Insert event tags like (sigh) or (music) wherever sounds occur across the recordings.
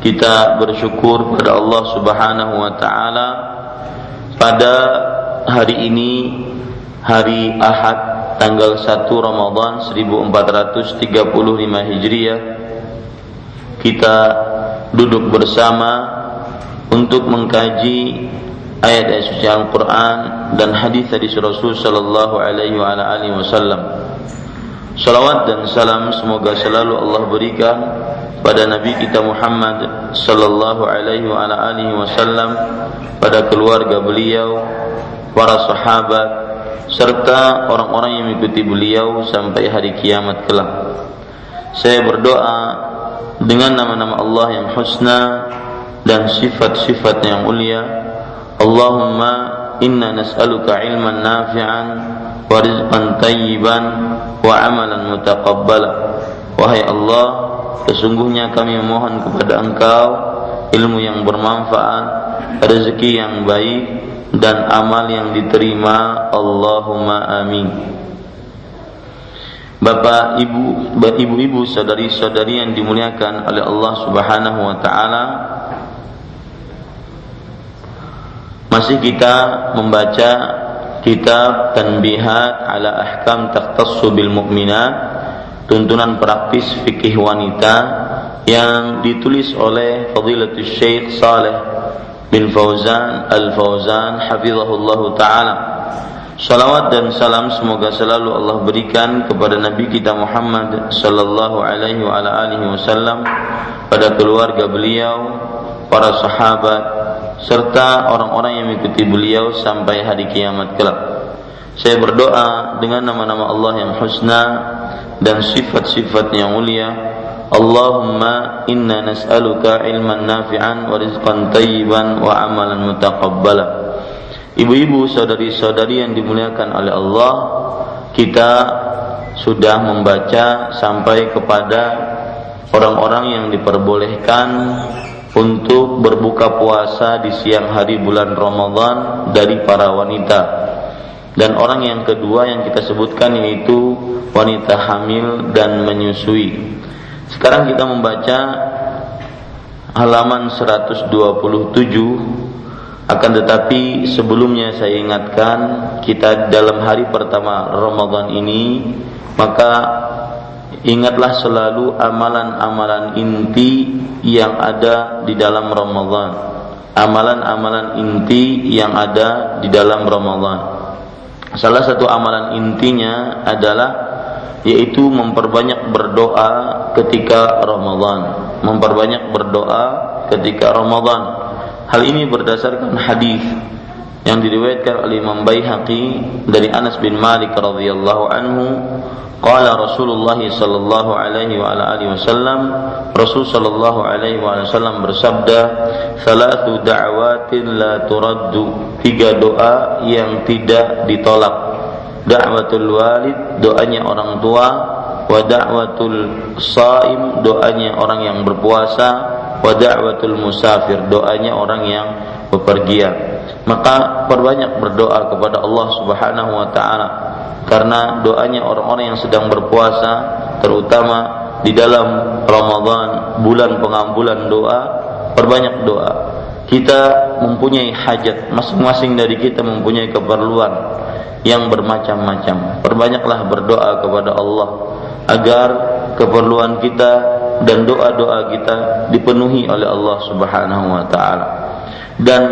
kita bersyukur pada Allah Subhanahu wa taala pada hari ini hari Ahad tanggal 1 Ramadan 1435 Hijriah kita duduk bersama untuk mengkaji ayat-ayat suci Al-Qur'an dan hadis-hadis Rasul sallallahu alaihi wa alihi wasallam. Salawat dan salam semoga selalu Allah berikan pada Nabi kita Muhammad sallallahu alaihi wa ala alihi wasallam pada keluarga beliau para sahabat serta orang-orang yang mengikuti beliau sampai hari kiamat kelak. Saya berdoa dengan nama-nama Allah yang husna dan sifat-sifat yang mulia. Allahumma inna nas'aluka ilman nafi'an wa rizqan tayyiban wa amalan mutaqabbala. Wahai Allah, Sesungguhnya kami memohon kepada Engkau ilmu yang bermanfaat, rezeki yang baik dan amal yang diterima. Allahumma amin. Bapak, Ibu, ibu-ibu, saudari-saudari yang dimuliakan oleh Allah Subhanahu wa taala. Masih kita membaca kitab Tanbihat ala Ahkam Takhtassu bil Mu'minat tuntunan praktis fikih wanita yang ditulis oleh Fadilatul Syekh Saleh bin Fauzan Al-Fauzan hafizahullah taala. Salawat dan salam semoga selalu Allah berikan kepada Nabi kita Muhammad sallallahu alaihi wa ala alihi wasallam pada keluarga beliau, para sahabat serta orang-orang yang mengikuti beliau sampai hari kiamat kelak. Saya berdoa dengan nama-nama Allah yang husna dan sifat-sifat yang mulia Allahumma inna nas'aluka ilman nafi'an wa rizqan tayyiban wa amalan mutaqabbala Ibu-ibu, saudari-saudari yang dimuliakan oleh Allah Kita sudah membaca sampai kepada orang-orang yang diperbolehkan untuk berbuka puasa di siang hari bulan Ramadan dari para wanita. Dan orang yang kedua yang kita sebutkan yaitu wanita hamil dan menyusui. Sekarang kita membaca halaman 127 akan tetapi sebelumnya saya ingatkan kita dalam hari pertama Ramadan ini maka ingatlah selalu amalan-amalan inti yang ada di dalam Ramadan. Amalan-amalan inti yang ada di dalam Ramadan. Salah satu amalan intinya adalah yaitu memperbanyak berdoa ketika Ramadan, memperbanyak berdoa ketika Ramadan. Hal ini berdasarkan hadis yang diriwayatkan oleh Imam Baihaqi dari Anas bin Malik radhiyallahu anhu qala Rasulullah sallallahu alaihi wa ala alihi wasallam Rasul sallallahu alaihi wa wasallam bersabda salatu da'watin la turaddu tiga doa yang tidak ditolak. Da'watul walid doanya orang tua wa da'watul saim doanya orang yang berpuasa wa da'watul musafir doanya orang yang bepergian maka perbanyak berdoa kepada Allah Subhanahu wa taala. Karena doanya orang-orang yang sedang berpuasa terutama di dalam Ramadan bulan pengambulan doa perbanyak doa. Kita mempunyai hajat masing-masing dari kita mempunyai keperluan yang bermacam-macam. Perbanyaklah berdoa kepada Allah agar keperluan kita dan doa-doa kita dipenuhi oleh Allah Subhanahu wa taala. Dan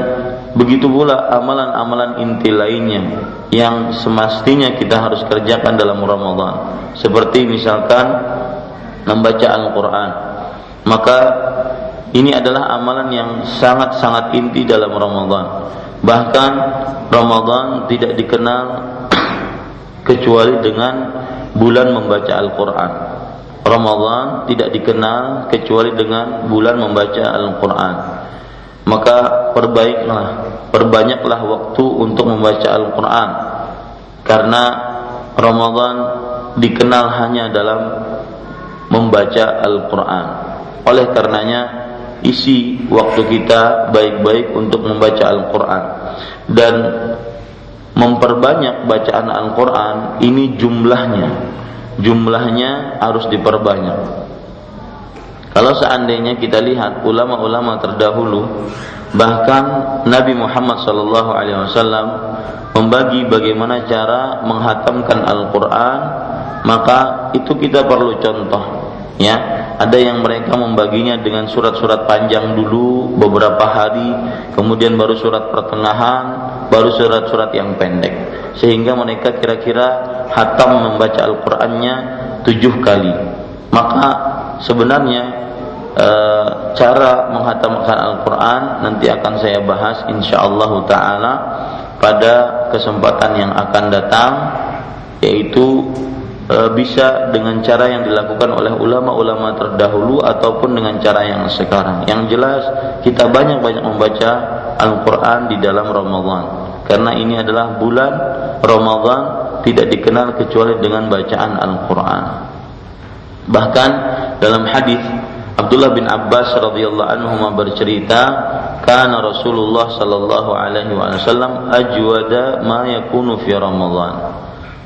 Begitu pula amalan-amalan inti lainnya yang semestinya kita harus kerjakan dalam Ramadan. Seperti misalkan membaca Al-Qur'an. Maka ini adalah amalan yang sangat-sangat inti dalam Ramadan. Bahkan Ramadan tidak dikenal (clears throat) kecuali dengan bulan membaca Al-Qur'an. Ramadan tidak dikenal kecuali dengan bulan membaca Al-Qur'an maka perbaiklah perbanyaklah waktu untuk membaca Al-Qur'an. Karena Ramadan dikenal hanya dalam membaca Al-Qur'an. Oleh karenanya isi waktu kita baik-baik untuk membaca Al-Qur'an. Dan memperbanyak bacaan Al-Qur'an ini jumlahnya. Jumlahnya harus diperbanyak kalau seandainya kita lihat ulama-ulama terdahulu, bahkan Nabi Muhammad SAW membagi bagaimana cara menghatamkan Al-Quran, maka itu kita perlu contoh. Ya, ada yang mereka membaginya dengan surat-surat panjang dulu beberapa hari, kemudian baru surat pertengahan, baru surat-surat yang pendek, sehingga mereka kira-kira hatam membaca Al-Qur'annya tujuh kali. Maka sebenarnya e, cara menghatamkan Al-Quran nanti akan saya bahas insyaallah taala pada kesempatan yang akan datang yaitu e, bisa dengan cara yang dilakukan oleh ulama-ulama terdahulu ataupun dengan cara yang sekarang. Yang jelas kita banyak-banyak membaca Al-Quran di dalam Ramadan karena ini adalah bulan Ramadan tidak dikenal kecuali dengan bacaan Al-Quran. Bahkan dalam hadis Abdullah bin Abbas radhiyallahu anhu bercerita, "Kana Rasulullah sallallahu alaihi wasallam ajwada ma yakunu fi Ramadan."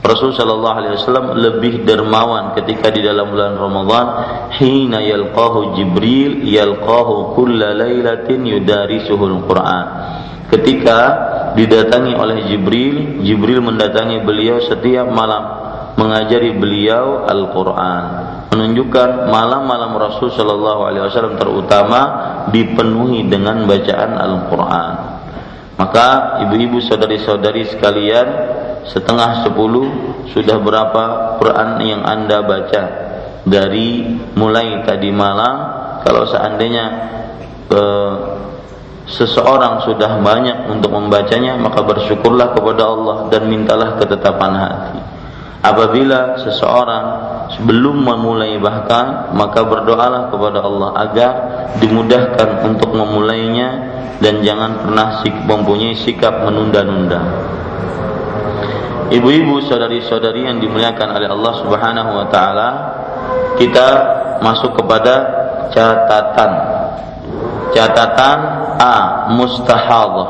Rasul sallallahu alaihi wasallam lebih dermawan ketika di dalam bulan Ramadan hina yalqahu Jibril yalqahu kulla lailatin yudarisuhul Quran. Ketika didatangi oleh Jibril, Jibril mendatangi beliau setiap malam mengajari beliau Al-Quran menunjukkan malam-malam Rasul Shallallahu Alaihi Wasallam terutama dipenuhi dengan bacaan Al-Quran. Maka ibu-ibu saudari-saudari sekalian setengah sepuluh sudah berapa Quran yang anda baca? Dari mulai tadi malam kalau seandainya eh, seseorang sudah banyak untuk membacanya maka bersyukurlah kepada Allah dan mintalah ketetapan hati Apabila seseorang sebelum memulai bahkan maka berdoalah kepada Allah agar dimudahkan untuk memulainya dan jangan pernah mempunyai sikap menunda-nunda. Ibu-ibu, saudari-saudari yang dimuliakan oleh Allah Subhanahu wa taala, kita masuk kepada catatan. Catatan A, mustahadah.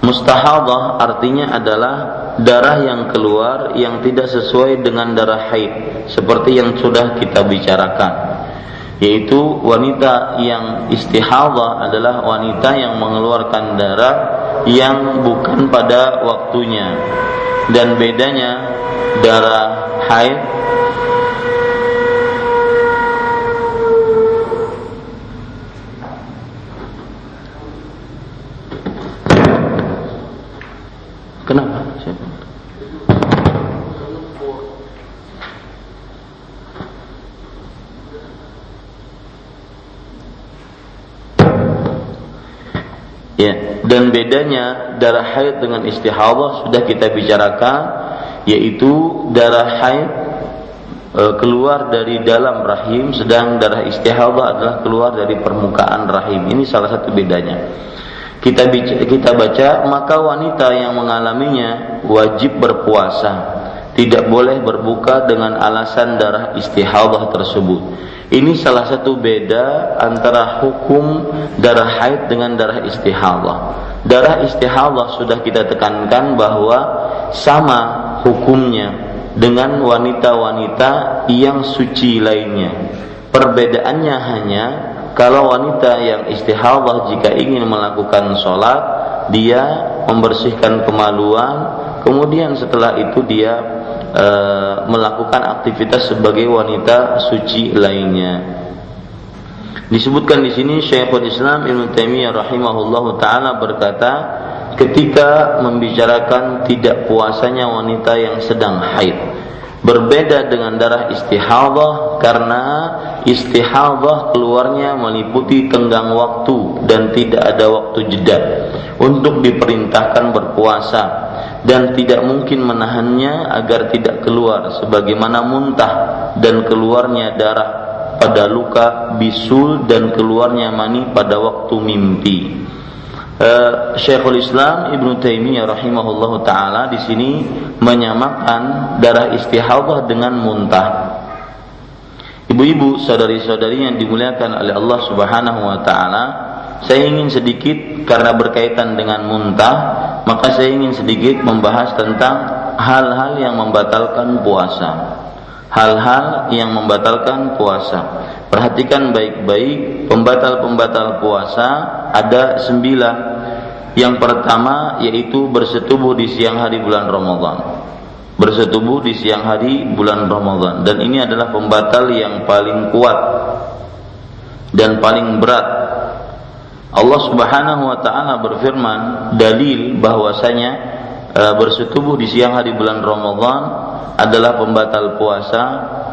Mustahadah artinya adalah darah yang keluar yang tidak sesuai dengan darah haid seperti yang sudah kita bicarakan yaitu wanita yang istihadah adalah wanita yang mengeluarkan darah yang bukan pada waktunya dan bedanya darah haid Kenapa? Siapa? Ya, dan bedanya darah haid dengan istihadah sudah kita bicarakan yaitu darah haid e, keluar dari dalam rahim sedang darah istihadah adalah keluar dari permukaan rahim. Ini salah satu bedanya. Kita kita baca maka wanita yang mengalaminya wajib berpuasa tidak boleh berbuka dengan alasan darah istihadah tersebut. Ini salah satu beda antara hukum darah haid dengan darah istihadah. Darah istihadah sudah kita tekankan bahwa sama hukumnya dengan wanita-wanita yang suci lainnya. Perbedaannya hanya kalau wanita yang istihadah jika ingin melakukan sholat, dia membersihkan kemaluan, kemudian setelah itu dia e, melakukan aktivitas sebagai wanita suci lainnya. Disebutkan di sini Syekhul Islam Ibnu Taimiyah rahimahullahu taala berkata ketika membicarakan tidak puasanya wanita yang sedang haid berbeda dengan darah istihadah karena istihadah keluarnya meliputi tenggang waktu dan tidak ada waktu jeda untuk diperintahkan berpuasa dan tidak mungkin menahannya agar tidak keluar sebagaimana muntah dan keluarnya darah pada luka bisul dan keluarnya mani pada waktu mimpi. Uh, Syekhul Islam Ibnu Taimiyah rahimahullah taala di sini menyamakan darah istihadah dengan muntah. Ibu-ibu, saudari-saudari yang dimuliakan oleh Allah Subhanahu wa taala, saya ingin sedikit karena berkaitan dengan muntah, maka saya ingin sedikit membahas tentang hal-hal yang membatalkan puasa. Hal-hal yang membatalkan puasa. Perhatikan baik-baik pembatal-pembatal puasa ada sembilan. Yang pertama yaitu bersetubuh di siang hari bulan Ramadan. Bersetubuh di siang hari bulan Ramadan dan ini adalah pembatal yang paling kuat dan paling berat Allah Subhanahu wa taala berfirman dalil bahwasanya e, bersetubuh di siang hari bulan Ramadan adalah pembatal puasa.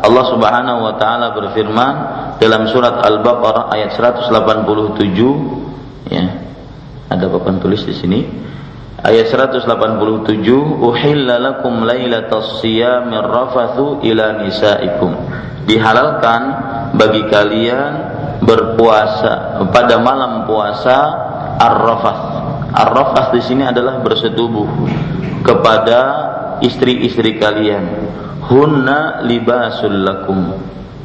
Allah Subhanahu wa taala berfirman dalam surat Al-Baqarah ayat 187 ya. Ada papan tulis di sini. Ayat 187 Uhilla lakum lailatas siyamir rafathu ila nisaikum. Dihalalkan bagi kalian berpuasa pada malam puasa ar-rafath. Ar-rafath di sini adalah bersetubuh kepada istri-istri kalian. Hunna libasul lakum.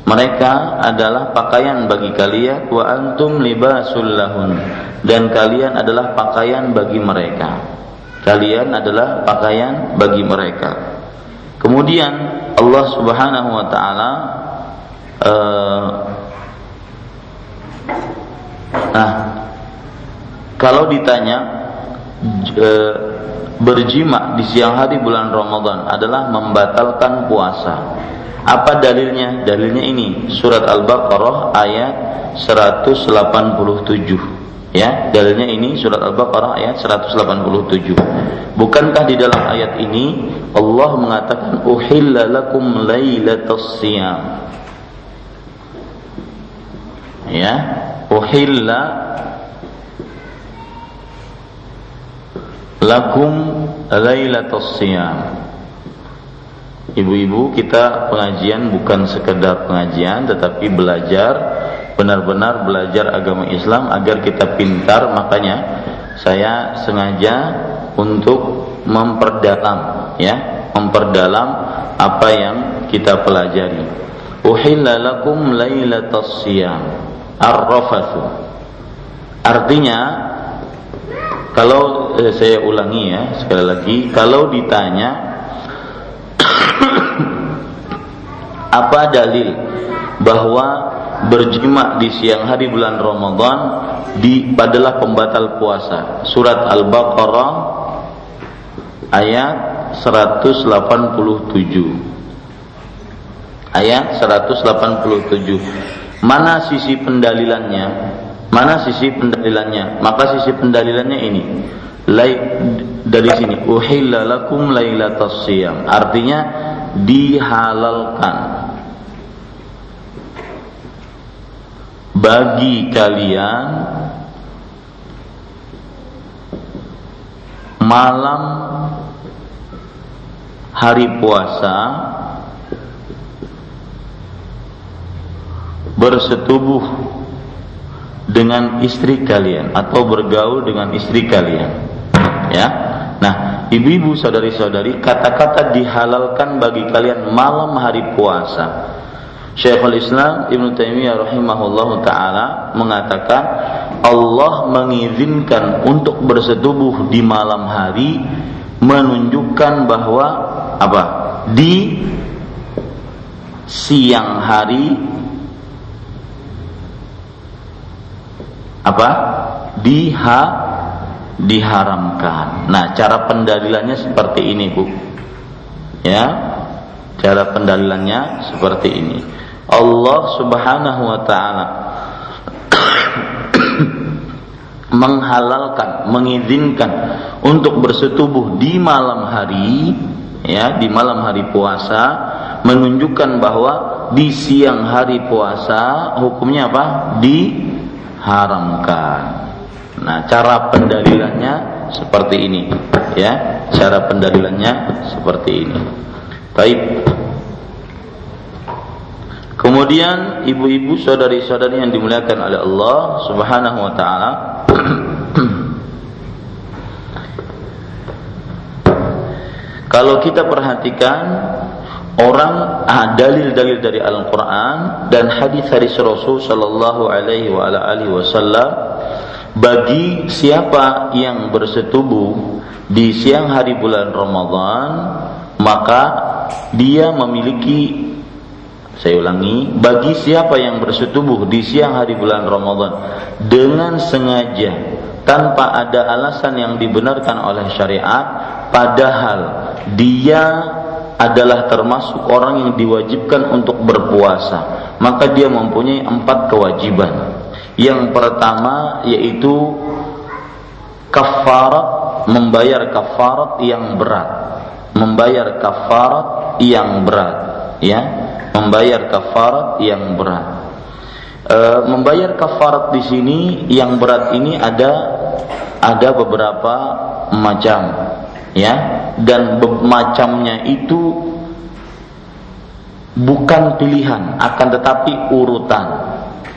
Mereka adalah pakaian bagi kalian wa antum libasul lahun dan kalian adalah pakaian bagi mereka. Kalian adalah pakaian bagi mereka. Kemudian Allah Subhanahu wa taala uh, Nah, kalau ditanya e, berjima di siang hari bulan Ramadan adalah membatalkan puasa. Apa dalilnya? Dalilnya ini surat Al-Baqarah ayat 187. Ya, dalilnya ini surat Al-Baqarah ayat 187. Bukankah di dalam ayat ini Allah mengatakan uhilla lakum lailatas siyam ya. Uhilla lakum lailatul siyam. Ibu-ibu kita pengajian bukan sekedar pengajian tetapi belajar benar-benar belajar agama Islam agar kita pintar. Makanya saya sengaja untuk memperdalam ya memperdalam apa yang kita pelajari. Uhilla lakum lailatul siyam ar-rafathu. Artinya kalau eh, saya ulangi ya sekali lagi, kalau ditanya (coughs) apa dalil bahwa berjima di siang hari bulan Ramadan di adalah pembatal puasa. Surat Al-Baqarah ayat 187. Ayat 187 Mana sisi pendalilannya? Mana sisi pendalilannya? Maka sisi pendalilannya ini. Lai, dari sini uhilla lakum lailatas. Artinya dihalalkan bagi kalian malam hari puasa bersetubuh dengan istri kalian atau bergaul dengan istri kalian. Ya. Nah ibu-ibu saudari-saudari kata-kata dihalalkan bagi kalian malam hari puasa. Syekhul Islam Ibn Taimiyah rahimahullah taala mengatakan Allah mengizinkan untuk bersetubuh di malam hari menunjukkan bahwa apa? Di siang hari apa diha diharamkan. Nah, cara pendalilannya seperti ini, Bu. Ya. Cara pendalilannya seperti ini. Allah Subhanahu wa taala (coughs) menghalalkan, mengizinkan untuk bersetubuh di malam hari, ya, di malam hari puasa, menunjukkan bahwa di siang hari puasa hukumnya apa? Diharamkan. Nah, cara pendalilannya seperti ini, ya. Cara pendalilannya seperti ini. Baik. Kemudian ibu-ibu saudari-saudari yang dimuliakan oleh Allah Subhanahu wa taala (clears throat) Kalau kita perhatikan orang ah, dalil-dalil dari Al-Qur'an dan hadis-hadis Rasul sallallahu alaihi wasallam bagi siapa yang bersetubuh di siang hari bulan Ramadan maka dia memiliki saya ulangi, bagi siapa yang bersetubuh di siang hari bulan Ramadan dengan sengaja tanpa ada alasan yang dibenarkan oleh syariat, padahal dia adalah termasuk orang yang diwajibkan untuk berpuasa, maka dia mempunyai empat kewajiban. Yang pertama yaitu kafarat, membayar kafarat yang berat, membayar kafarat yang berat, ya membayar kafarat yang berat. E, membayar kafarat di sini yang berat ini ada ada beberapa macam ya dan macamnya itu bukan pilihan akan tetapi urutan.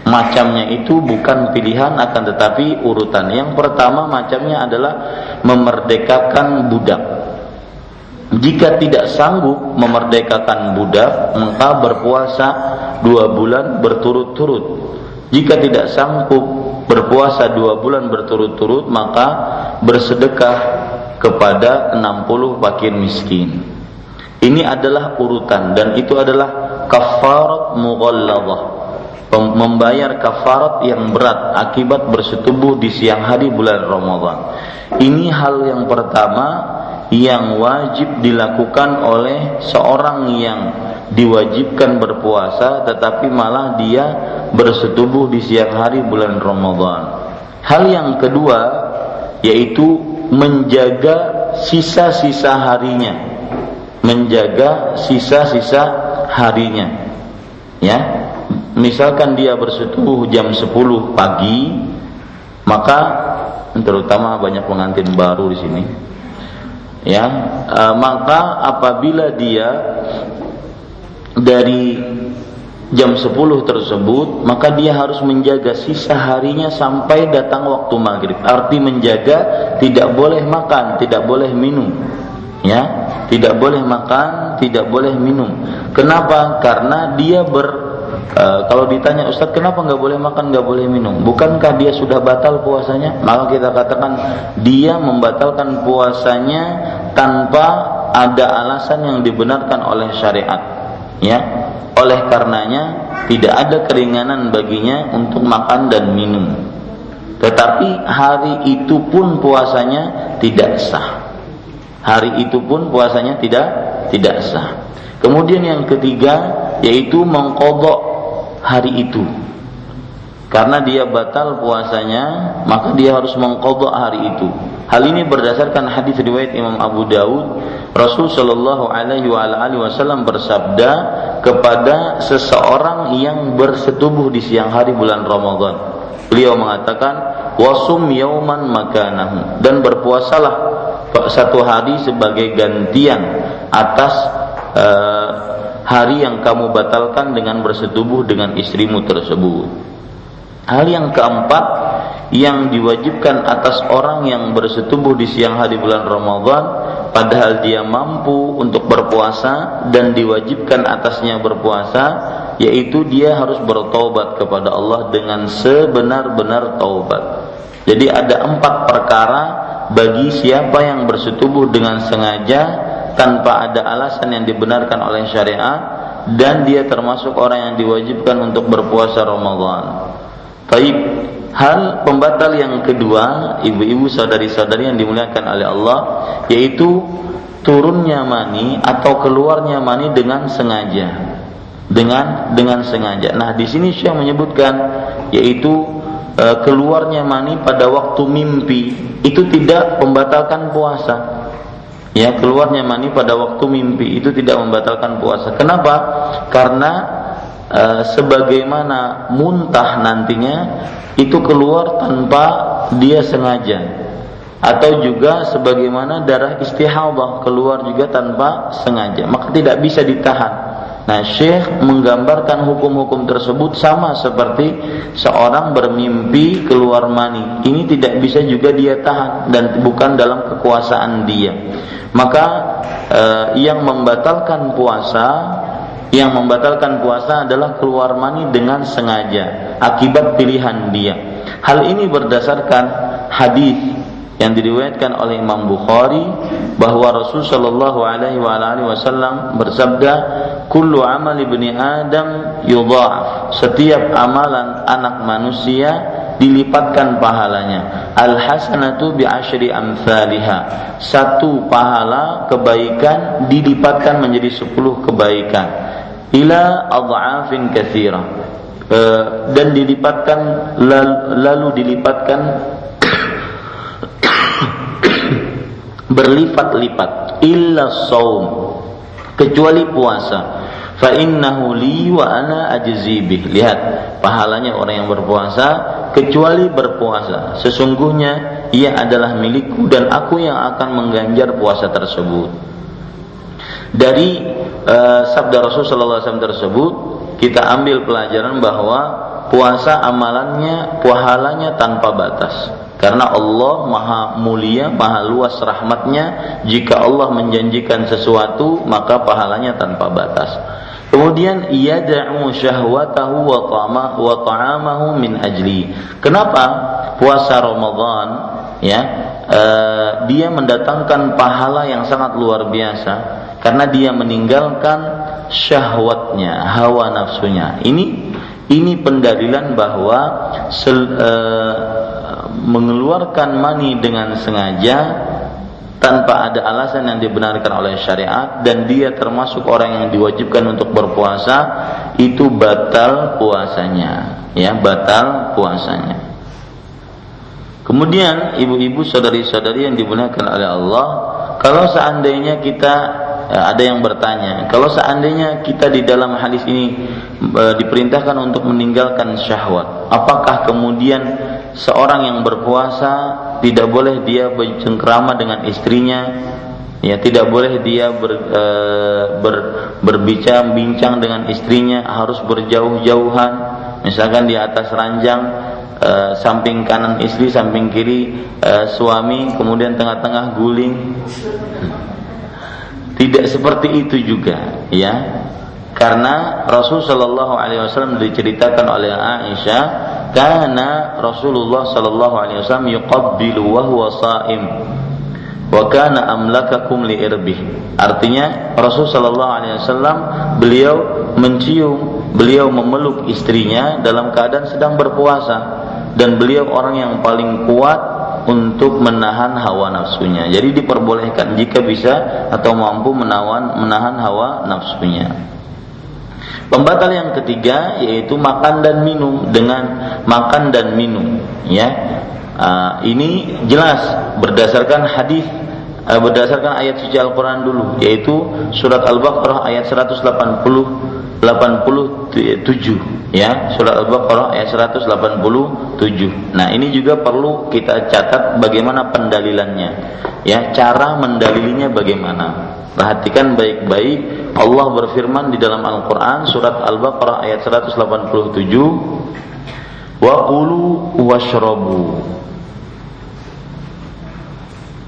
Macamnya itu bukan pilihan akan tetapi urutan. Yang pertama macamnya adalah memerdekakan budak. Jika tidak sanggup memerdekakan budak, maka berpuasa dua bulan berturut-turut. Jika tidak sanggup berpuasa dua bulan berturut-turut, maka bersedekah kepada 60 fakir miskin. Ini adalah urutan dan itu adalah kafarat mughalladhah. Membayar kafarat yang berat akibat bersetubuh di siang hari bulan Ramadan. Ini hal yang pertama yang wajib dilakukan oleh seorang yang diwajibkan berpuasa tetapi malah dia bersetubuh di siang hari bulan Ramadan. Hal yang kedua yaitu menjaga sisa-sisa harinya. Menjaga sisa-sisa harinya. Ya. Misalkan dia bersetubuh jam 10 pagi, maka terutama banyak pengantin baru di sini ya e, maka apabila dia dari jam 10 tersebut maka dia harus menjaga sisa harinya sampai datang waktu maghrib. Arti menjaga tidak boleh makan tidak boleh minum. Ya tidak boleh makan tidak boleh minum. Kenapa? Karena dia ber e, kalau ditanya Ustadz kenapa nggak boleh makan nggak boleh minum? Bukankah dia sudah batal puasanya? Maka kita katakan dia membatalkan puasanya tanpa ada alasan yang dibenarkan oleh syariat. Ya oleh karenanya tidak ada keringanan baginya untuk makan dan minum. Tetapi hari itu pun puasanya tidak sah. Hari itu pun puasanya tidak tidak sah. Kemudian yang ketiga yaitu mengkodok hari itu karena dia batal puasanya maka dia harus mengkodok hari itu. Hal ini berdasarkan hadis riwayat Imam Abu Daud Rasul Shallallahu Alaihi Wasallam bersabda kepada seseorang yang bersetubuh di siang hari bulan Ramadan. Beliau mengatakan wasum yauman makanahu. Dan berpuasalah satu hari sebagai gantian atas uh, hari yang kamu batalkan dengan bersetubuh dengan istrimu tersebut. Hal yang keempat yang diwajibkan atas orang yang bersetubuh di siang hari bulan Ramadan padahal dia mampu untuk berpuasa dan diwajibkan atasnya berpuasa yaitu dia harus bertobat kepada Allah dengan sebenar-benar taubat. Jadi ada empat perkara bagi siapa yang bersetubuh dengan sengaja tanpa ada alasan yang dibenarkan oleh syariat dan dia termasuk orang yang diwajibkan untuk berpuasa Ramadan. Baik, hal pembatal yang kedua, ibu-ibu saudari-saudari yang dimuliakan oleh Allah, yaitu turunnya mani atau keluarnya mani dengan sengaja. Dengan dengan sengaja. Nah, di sini Syekh menyebutkan yaitu e, keluarnya mani pada waktu mimpi itu tidak membatalkan puasa. Ya, keluarnya mani pada waktu mimpi itu tidak membatalkan puasa. Kenapa? Karena e, sebagaimana muntah nantinya itu keluar tanpa dia sengaja atau juga sebagaimana darah istihadah keluar juga tanpa sengaja maka tidak bisa ditahan Nah, Syekh menggambarkan hukum-hukum tersebut sama seperti seorang bermimpi keluar mani. Ini tidak bisa juga dia tahan dan bukan dalam kekuasaan dia. Maka eh, yang membatalkan puasa yang membatalkan puasa adalah keluar mani dengan sengaja akibat pilihan dia. Hal ini berdasarkan hadis yang diriwayatkan oleh Imam Bukhari bahwa Rasul Shallallahu Alaihi Wasallam bersabda, "Kullu amal ibni Adam yudha'af." Setiap amalan anak manusia dilipatkan pahalanya. Al hasanatu bi asyri amsalha. Satu pahala kebaikan dilipatkan menjadi sepuluh kebaikan ila adhafin katsira e, dan dilipatkan lalu dilipatkan (coughs) berlipat-lipat. Illa saum. Kecuali puasa. Fa innahu li wa ana ajzi lihat pahalanya orang yang berpuasa kecuali berpuasa. Sesungguhnya ia adalah milikku dan aku yang akan mengganjar puasa tersebut dari uh, sabda Rasul sallallahu alaihi wasallam tersebut kita ambil pelajaran bahwa puasa amalannya pahalanya tanpa batas. Karena Allah maha mulia maha luas rahmatnya jika Allah menjanjikan sesuatu maka pahalanya tanpa batas. Kemudian yad'u syahwatahu wa ta'amahu wa ta'amahu min ajli. Kenapa? Puasa Ramadan ya uh, dia mendatangkan pahala yang sangat luar biasa karena dia meninggalkan syahwatnya, hawa nafsunya. Ini ini pendalilan bahwa sel, e, mengeluarkan mani dengan sengaja tanpa ada alasan yang dibenarkan oleh syariat dan dia termasuk orang yang diwajibkan untuk berpuasa itu batal puasanya ya batal puasanya kemudian ibu-ibu saudari-saudari yang dimuliakan oleh Allah kalau seandainya kita ada yang bertanya, kalau seandainya kita di dalam hadis ini e, diperintahkan untuk meninggalkan syahwat, apakah kemudian seorang yang berpuasa tidak boleh dia bercengkrama dengan istrinya? Ya, tidak boleh dia ber, e, ber, berbicara bincang dengan istrinya, harus berjauh-jauhan. Misalkan di atas ranjang e, samping kanan istri, samping kiri e, suami, kemudian tengah-tengah guling. Tidak seperti itu juga, ya. Karena Rasul Shallallahu Alaihi Wasallam diceritakan oleh Aisyah, karena Rasulullah Shallallahu Alaihi Wasallam yuqabbilu wa huwa saim wa kana amlakakum li. Artinya Rasul Shallallahu Alaihi Wasallam beliau mencium, beliau memeluk istrinya dalam keadaan sedang berpuasa dan beliau orang yang paling kuat untuk menahan hawa nafsunya. Jadi diperbolehkan jika bisa atau mampu menawan menahan hawa nafsunya. Pembatal yang ketiga yaitu makan dan minum dengan makan dan minum, ya. Uh, ini jelas berdasarkan hadis uh, berdasarkan ayat suci Al-Qur'an dulu yaitu surat Al-Baqarah ayat 180 187 ya surat Al-Baqarah ayat 187. Nah, ini juga perlu kita catat bagaimana pendalilannya. Ya, cara mendalilinya bagaimana. Perhatikan baik-baik Allah berfirman di dalam Al-Qur'an surat Al-Baqarah ayat 187 wa qulu washrabu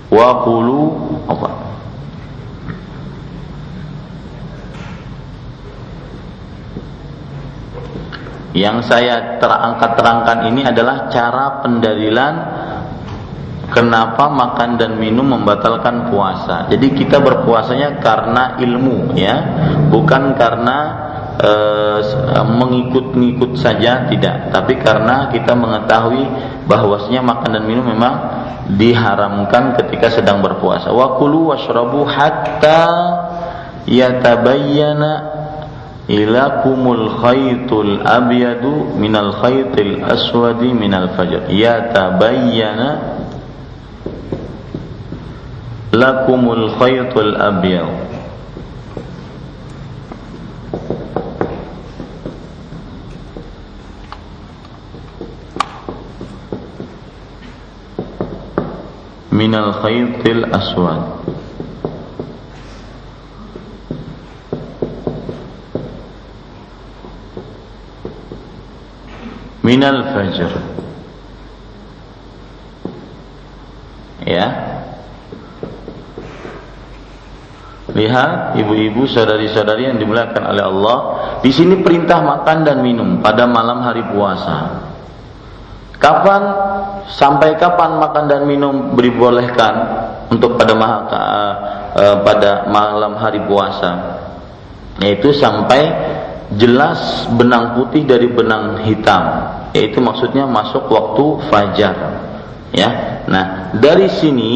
wa qulu apa Yang saya terangkat terangkan ini adalah cara pendalilan kenapa makan dan minum membatalkan puasa. Jadi kita berpuasanya karena ilmu ya, bukan karena e, mengikut-ngikut saja tidak, tapi karena kita mengetahui bahwasanya makan dan minum memang diharamkan ketika sedang berpuasa. Wa kulu washrabu hatta yatabayyana لكم الخيط الأبيض من الخيط الأسود من الفجر. يتبين لكم الخيط الأبيض. من الخيط الأسود. Minal fajr. Ya. Lihat ibu-ibu saudari-saudari yang dimuliakan oleh Allah. Di sini perintah makan dan minum pada malam hari puasa. Kapan sampai kapan makan dan minum dibolehkan untuk pada maha, uh, pada malam hari puasa? Yaitu sampai jelas benang putih dari benang hitam. Yaitu maksudnya masuk waktu fajar. Ya. Nah dari sini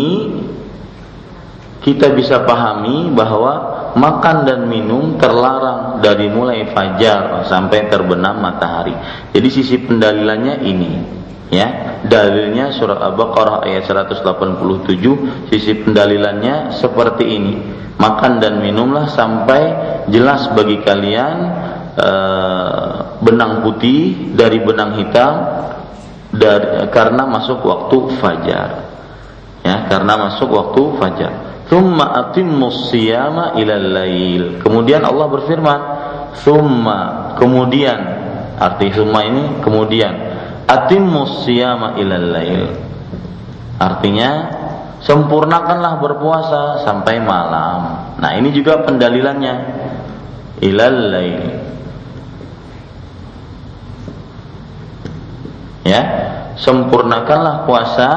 kita bisa pahami bahwa makan dan minum terlarang dari mulai fajar sampai terbenam matahari. Jadi sisi pendalilannya ini. Ya dalilnya surah Al-Baqarah ayat 187 sisi pendalilannya seperti ini. Makan dan minumlah sampai jelas bagi kalian Eh, benang putih dari benang hitam dari karena masuk waktu fajar. Ya, karena masuk waktu fajar. Thumma atimmus siyama ilal lail. Kemudian Allah berfirman, "Thumma," kemudian arti thumma ini kemudian atimmus siyama ilal lail. Artinya sempurnakanlah berpuasa sampai malam. Nah, ini juga pendalilannya ilal lail. Ya sempurnakanlah puasa.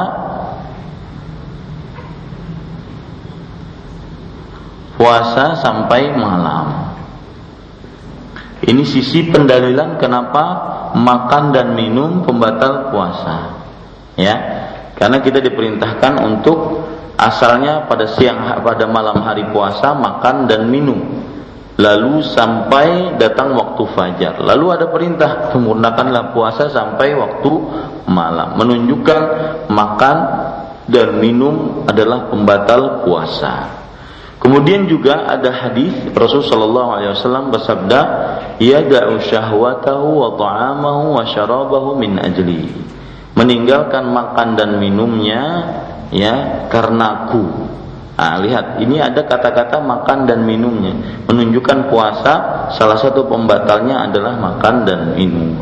Puasa sampai malam. Ini sisi pendalilan kenapa makan dan minum pembatal puasa. Ya karena kita diperintahkan untuk asalnya pada siang pada malam hari puasa makan dan minum lalu sampai datang waktu fajar. Lalu ada perintah sempurnakanlah puasa sampai waktu malam, menunjukkan makan dan minum adalah pembatal puasa. Kemudian juga ada hadis Rasul sallallahu alaihi wasallam bersabda, "Yada'u syahwatahu wa ta'amahu wa syarabahu min ajli." Meninggalkan makan dan minumnya ya karenaku Nah, lihat, ini ada kata-kata makan dan minumnya, menunjukkan puasa salah satu pembatalnya adalah makan dan minum.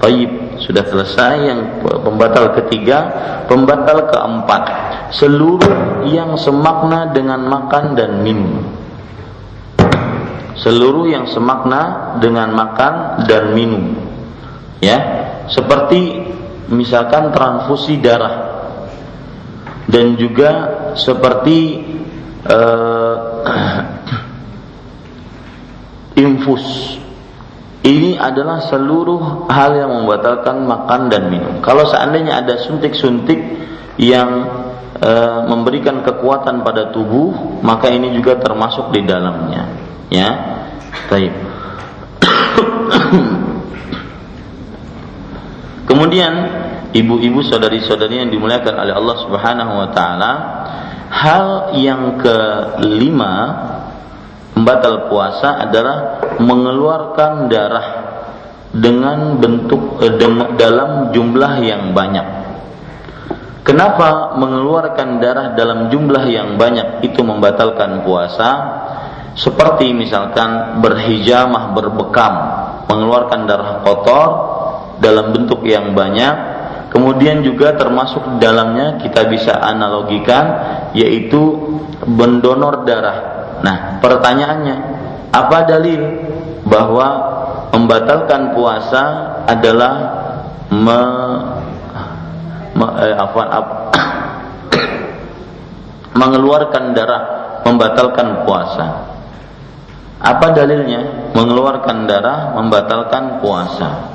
Baik, sudah selesai yang pembatal ketiga, pembatal keempat, seluruh yang semakna dengan makan dan minum. Seluruh yang semakna dengan makan dan minum. Ya, seperti misalkan transfusi darah dan juga seperti uh, (clears throat) infus ini adalah seluruh hal yang membatalkan makan dan minum. Kalau seandainya ada suntik-suntik yang e, memberikan kekuatan pada tubuh, maka ini juga termasuk di dalamnya. Ya, baik. (clears throat) Kemudian ibu-ibu saudari-saudari yang dimuliakan oleh Allah Subhanahu wa taala, hal yang kelima Pembatal puasa adalah mengeluarkan darah dengan bentuk eh, dalam jumlah yang banyak. Kenapa mengeluarkan darah dalam jumlah yang banyak itu membatalkan puasa? Seperti misalkan berhijamah berbekam, mengeluarkan darah kotor dalam bentuk yang banyak Kemudian juga termasuk dalamnya kita bisa analogikan yaitu mendonor darah. Nah, pertanyaannya, apa dalil bahwa membatalkan puasa adalah me, me eh, apa, apa (coughs) mengeluarkan darah membatalkan puasa. Apa dalilnya? Mengeluarkan darah membatalkan puasa.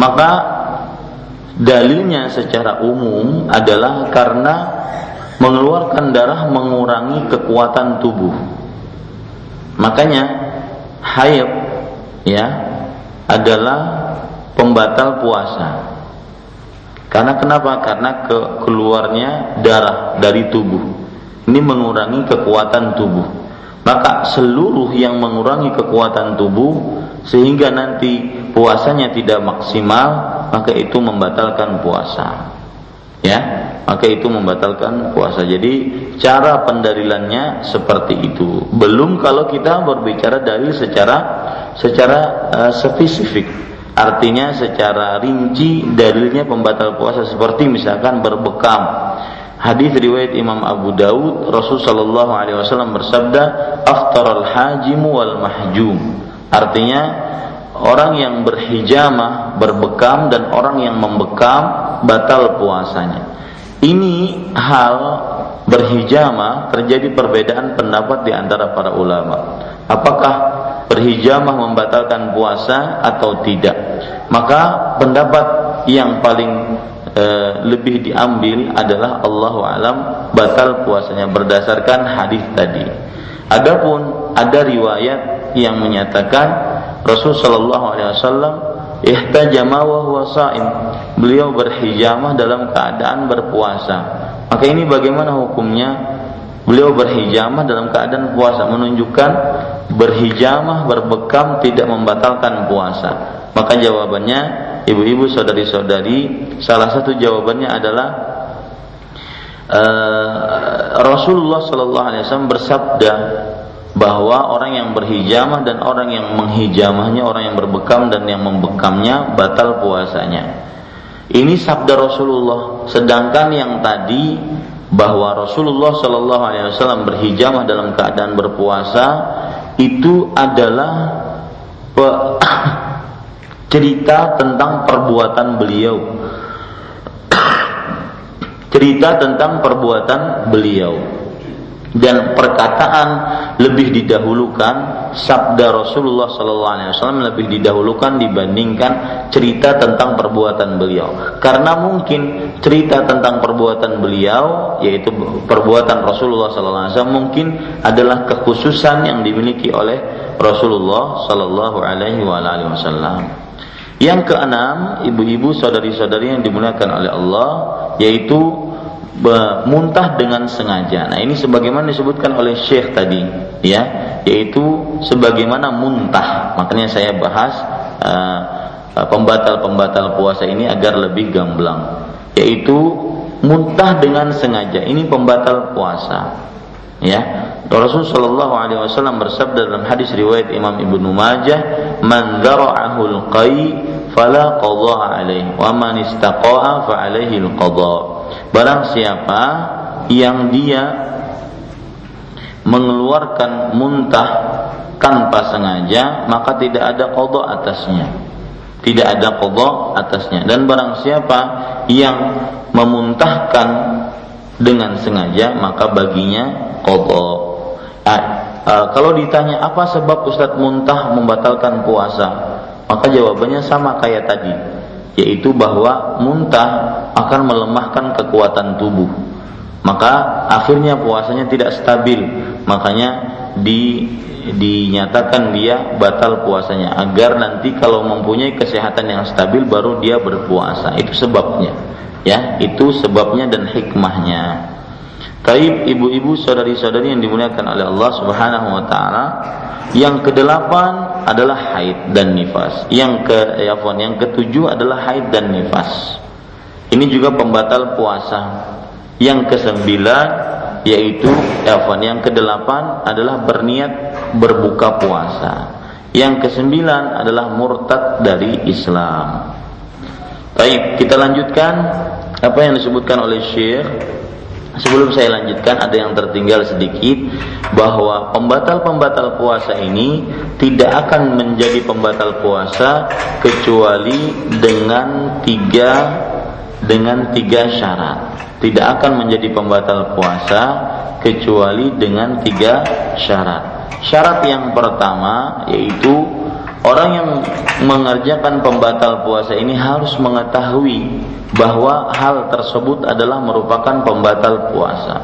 Maka Dalilnya secara umum adalah karena mengeluarkan darah mengurangi kekuatan tubuh. Makanya haid ya adalah pembatal puasa. Karena kenapa? Karena ke keluarnya darah dari tubuh. Ini mengurangi kekuatan tubuh. Maka seluruh yang mengurangi kekuatan tubuh sehingga nanti puasanya tidak maksimal maka itu membatalkan puasa. Ya, maka itu membatalkan puasa. Jadi cara pendalilannya seperti itu. Belum kalau kita berbicara dalil secara secara uh, spesifik. Artinya secara rinci dalilnya pembatal puasa seperti misalkan berbekam. Hadis riwayat Imam Abu Daud Rasul sallallahu alaihi wasallam bersabda, "Aftaral hajim wal mahjum." Artinya orang yang berhijamah, berbekam dan orang yang membekam batal puasanya. Ini hal berhijamah terjadi perbedaan pendapat di antara para ulama. Apakah berhijamah membatalkan puasa atau tidak? Maka pendapat yang paling e, lebih diambil adalah Allah alam batal puasanya berdasarkan hadis tadi. Adapun ada riwayat yang menyatakan Rasul Shallallahu Alaihi Wasallam ihtajama wa huwa saim. Beliau berhijamah dalam keadaan berpuasa. Maka ini bagaimana hukumnya? Beliau berhijamah dalam keadaan puasa menunjukkan berhijamah berbekam tidak membatalkan puasa. Maka jawabannya ibu-ibu saudari-saudari salah satu jawabannya adalah uh, Rasulullah Shallallahu Alaihi Wasallam bersabda bahwa orang yang berhijamah dan orang yang menghijamahnya, orang yang berbekam dan yang membekamnya batal puasanya. Ini sabda Rasulullah. Sedangkan yang tadi bahwa Rasulullah Shallallahu Alaihi Wasallam berhijamah dalam keadaan berpuasa itu adalah (coughs) cerita tentang perbuatan beliau. (coughs) cerita tentang perbuatan beliau dan perkataan lebih didahulukan sabda Rasulullah sallallahu alaihi wasallam lebih didahulukan dibandingkan cerita tentang perbuatan beliau. Karena mungkin cerita tentang perbuatan beliau yaitu perbuatan Rasulullah sallallahu alaihi wasallam mungkin adalah kekhususan yang dimiliki oleh Rasulullah sallallahu alaihi wasallam. Yang keenam, ibu-ibu, saudari-saudari yang dimuliakan oleh Allah, yaitu muntah dengan sengaja. Nah, ini sebagaimana disebutkan oleh Syekh tadi, ya, yaitu sebagaimana muntah. Makanya saya bahas uh, pembatal-pembatal puasa ini agar lebih gamblang, yaitu muntah dengan sengaja. Ini pembatal puasa. Ya, Rasul Shallallahu Alaihi Wasallam bersabda dalam hadis riwayat Imam Ibnu Majah, "Man dzara'ahu qai fala qadha alaihi, wa man istaqa'a fa alaihi al-qadha." Barang siapa yang dia mengeluarkan muntah tanpa sengaja maka tidak ada kodok atasnya. Tidak ada kodok atasnya. Dan barang siapa yang memuntahkan dengan sengaja maka baginya uh, kalau ditanya apa sebab Ustadz muntah membatalkan puasa maka jawabannya sama kayak tadi yaitu bahwa muntah akan melemahkan kekuatan tubuh. Maka akhirnya puasanya tidak stabil. Makanya di dinyatakan dia batal puasanya agar nanti kalau mempunyai kesehatan yang stabil baru dia berpuasa. Itu sebabnya. Ya, itu sebabnya dan hikmahnya. Taib ibu-ibu saudari-saudari yang dimuliakan oleh Allah Subhanahu wa taala. Yang kedelapan adalah haid dan nifas. Yang ke ya, yang ketujuh adalah haid dan nifas. Ini juga pembatal puasa. Yang kesembilan yaitu ya, yang kedelapan adalah berniat berbuka puasa. Yang kesembilan adalah murtad dari Islam. Baik, kita lanjutkan apa yang disebutkan oleh Syekh Sebelum saya lanjutkan ada yang tertinggal sedikit bahwa pembatal-pembatal puasa ini tidak akan menjadi pembatal puasa kecuali dengan tiga dengan tiga syarat. Tidak akan menjadi pembatal puasa kecuali dengan tiga syarat. Syarat yang pertama yaitu Orang yang mengerjakan pembatal puasa ini harus mengetahui bahwa hal tersebut adalah merupakan pembatal puasa.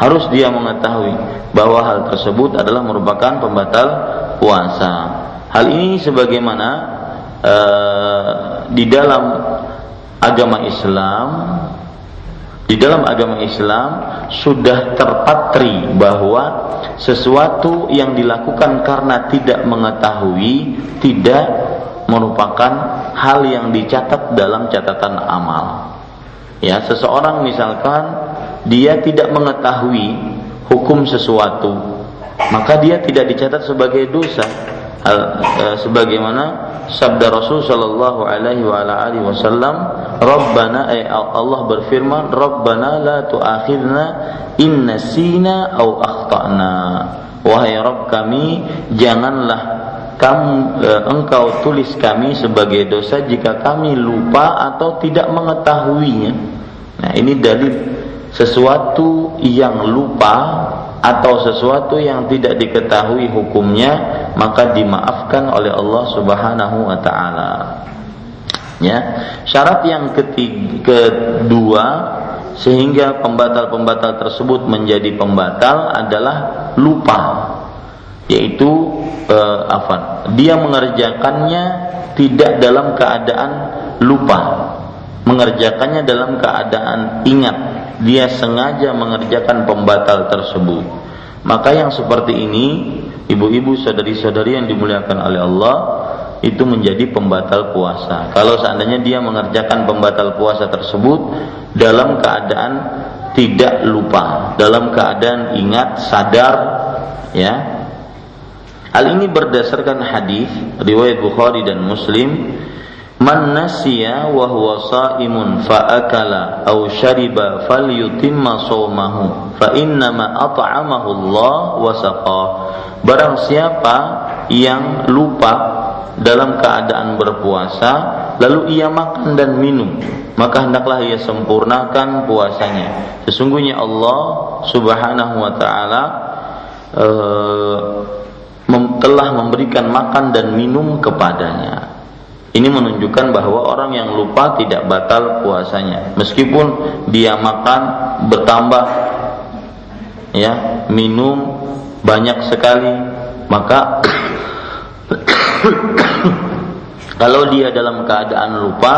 Harus dia mengetahui bahwa hal tersebut adalah merupakan pembatal puasa. Hal ini sebagaimana uh, di dalam agama Islam di dalam agama Islam sudah terpatri bahwa sesuatu yang dilakukan karena tidak mengetahui tidak merupakan hal yang dicatat dalam catatan amal. Ya, seseorang misalkan dia tidak mengetahui hukum sesuatu, maka dia tidak dicatat sebagai dosa. Hal, e, sebagaimana sabda Rasul sallallahu alaihi wa ala alihi wasallam Rabbana ay Allah berfirman Rabbana la tu'akhidna in nasina au akhtana. Wahai Rabb kami janganlah kamu e, engkau tulis kami sebagai dosa jika kami lupa atau tidak mengetahuinya. Nah ini dalil sesuatu yang lupa atau sesuatu yang tidak diketahui hukumnya maka dimaafkan oleh Allah Subhanahu wa taala. Ya. Syarat yang ketiga kedua sehingga pembatal-pembatal tersebut menjadi pembatal adalah lupa. Yaitu eh, apa? Dia mengerjakannya tidak dalam keadaan lupa. Mengerjakannya dalam keadaan ingat dia sengaja mengerjakan pembatal tersebut. Maka yang seperti ini, ibu-ibu saudari-saudari yang dimuliakan oleh Allah, itu menjadi pembatal puasa. Kalau seandainya dia mengerjakan pembatal puasa tersebut dalam keadaan tidak lupa, dalam keadaan ingat, sadar, ya. Hal ini berdasarkan hadis riwayat Bukhari dan Muslim Man nasiya wa huwa sa'imun fa akala aw shariba falyutimma shawmahu fa innama at'amahu Allah wa saqa. Barang siapa yang lupa dalam keadaan berpuasa lalu ia makan dan minum maka hendaklah ia sempurnakan puasanya. Sesungguhnya Allah Subhanahu wa taala uh, telah memberikan makan dan minum kepadanya. Ini menunjukkan bahwa orang yang lupa tidak batal puasanya meskipun dia makan bertambah ya, minum banyak sekali, maka (coughs) kalau dia dalam keadaan lupa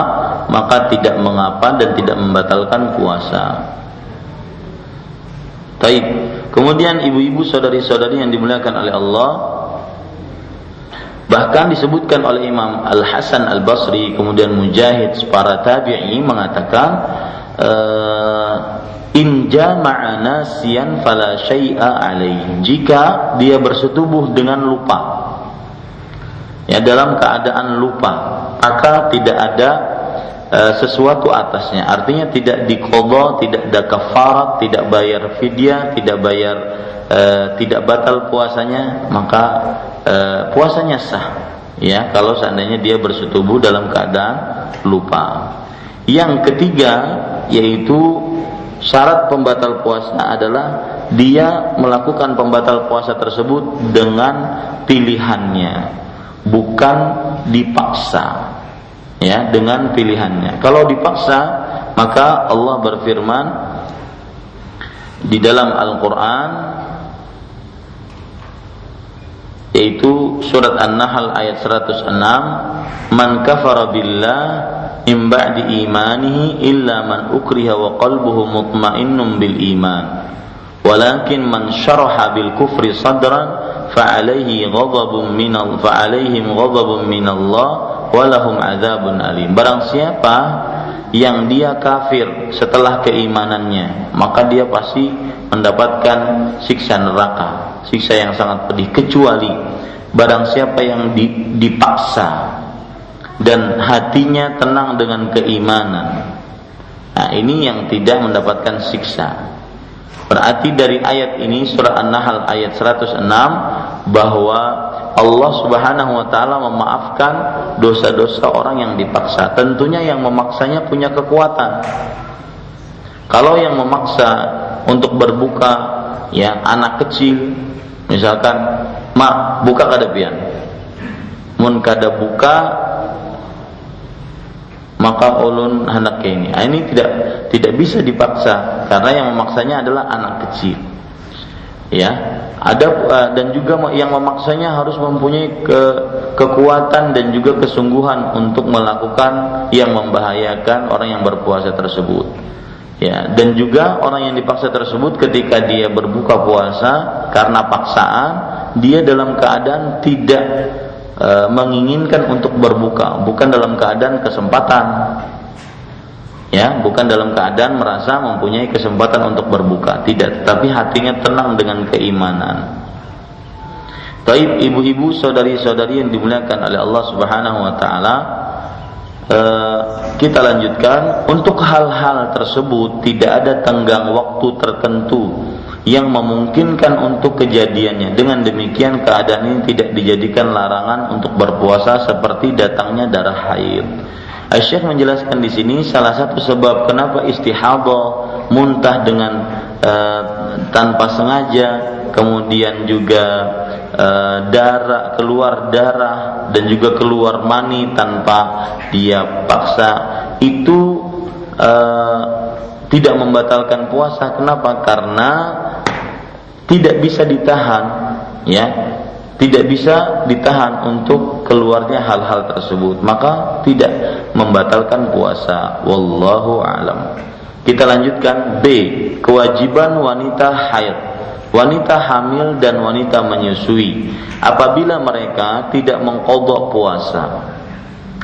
maka tidak mengapa dan tidak membatalkan puasa. Baik. Kemudian ibu-ibu saudari-saudari yang dimuliakan oleh Allah, Bahkan disebutkan oleh Imam Al Hasan Al Basri kemudian Mujahid para tabi'i mengatakan uh, in jama'a nasiyan fala syai'a alaih jika dia bersetubuh dengan lupa ya dalam keadaan lupa maka tidak ada uh, sesuatu atasnya. Artinya tidak diqadha tidak ada kafarat tidak bayar fidyah tidak bayar uh, tidak batal puasanya maka e, puasanya sah. Ya kalau seandainya dia bersetubuh dalam keadaan lupa. Yang ketiga yaitu syarat pembatal puasa adalah dia melakukan pembatal puasa tersebut dengan pilihannya bukan dipaksa. Ya dengan pilihannya. Kalau dipaksa maka Allah berfirman di dalam Al-Qur'an yaitu surat An-Nahl ayat 106 man kafara billah min ba'di imanihi illa man ukriha wa qalbuhu mutmainnun bil iman. Walakin man syaraha bil kufri sadran fa'alaihi ghadabun min fa'alaihim ghadabun min Allah walahum adzabun alim. Barang siapa yang dia kafir setelah keimanannya maka dia pasti mendapatkan siksa neraka siksa yang sangat pedih kecuali barang siapa yang dipaksa dan hatinya tenang dengan keimanan nah ini yang tidak mendapatkan siksa Berarti dari ayat ini surah An-Nahl ayat 106 bahwa Allah Subhanahu wa taala memaafkan dosa-dosa orang yang dipaksa. Tentunya yang memaksanya punya kekuatan. Kalau yang memaksa untuk berbuka ya anak kecil misalkan ma buka kadapian mun kada buka maka ulun hendak ini. Nah, ini tidak tidak bisa dipaksa karena yang memaksanya adalah anak kecil. Ya, ada uh, dan juga yang memaksanya harus mempunyai ke, kekuatan dan juga kesungguhan untuk melakukan yang membahayakan orang yang berpuasa tersebut. Ya, dan juga orang yang dipaksa tersebut ketika dia berbuka puasa karena paksaan, dia dalam keadaan tidak e, menginginkan untuk berbuka, bukan dalam keadaan kesempatan. Ya, bukan dalam keadaan merasa mempunyai kesempatan untuk berbuka, tidak, tapi hatinya tenang dengan keimanan. Taib ibu-ibu, saudari-saudari yang dimuliakan oleh Allah Subhanahu wa taala, e, kita lanjutkan untuk hal-hal tersebut tidak ada tenggang waktu tertentu yang memungkinkan untuk kejadiannya. Dengan demikian keadaan ini tidak dijadikan larangan untuk berpuasa seperti datangnya darah haid. Syekh menjelaskan di sini salah satu sebab kenapa istihadah muntah dengan uh, tanpa sengaja, kemudian juga darah keluar darah dan juga keluar mani tanpa dia paksa. Itu uh, tidak membatalkan puasa. Kenapa? Karena tidak bisa ditahan ya. Tidak bisa ditahan untuk keluarnya hal-hal tersebut. Maka tidak membatalkan puasa. Wallahu alam. Kita lanjutkan. B. Kewajiban wanita haid wanita hamil dan wanita menyusui apabila mereka tidak mengkodok puasa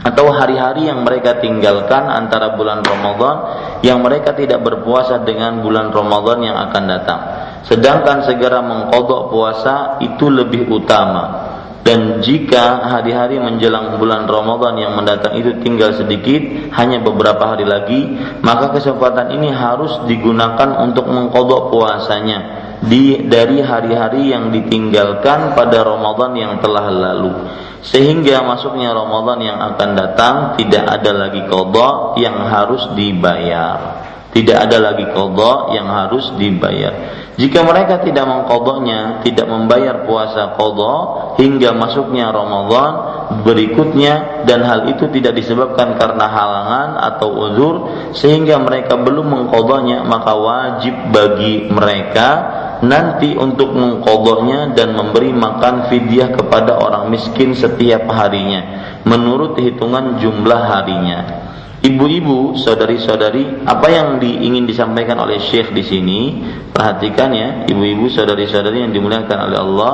atau hari-hari yang mereka tinggalkan antara bulan Ramadan yang mereka tidak berpuasa dengan bulan Ramadan yang akan datang. Sedangkan segera mengkodok puasa itu lebih utama. Dan jika hari-hari menjelang bulan Ramadan yang mendatang itu tinggal sedikit, hanya beberapa hari lagi, maka kesempatan ini harus digunakan untuk mengkodok puasanya di dari hari-hari yang ditinggalkan pada Ramadan yang telah lalu. Sehingga masuknya Ramadan yang akan datang tidak ada lagi kodok yang harus dibayar. Tidak ada lagi kodok yang harus dibayar. Jika mereka tidak mengkodoknya tidak membayar puasa kodok hingga masuknya Ramadan berikutnya dan hal itu tidak disebabkan karena halangan atau uzur sehingga mereka belum mengkodoknya maka wajib bagi mereka nanti untuk mengkodoknya dan memberi makan fidyah kepada orang miskin setiap harinya menurut hitungan jumlah harinya. Ibu-ibu, saudari-saudari, apa yang diingin disampaikan oleh Syekh di sini, perhatikan ya, ibu-ibu, saudari-saudari yang dimuliakan oleh Allah,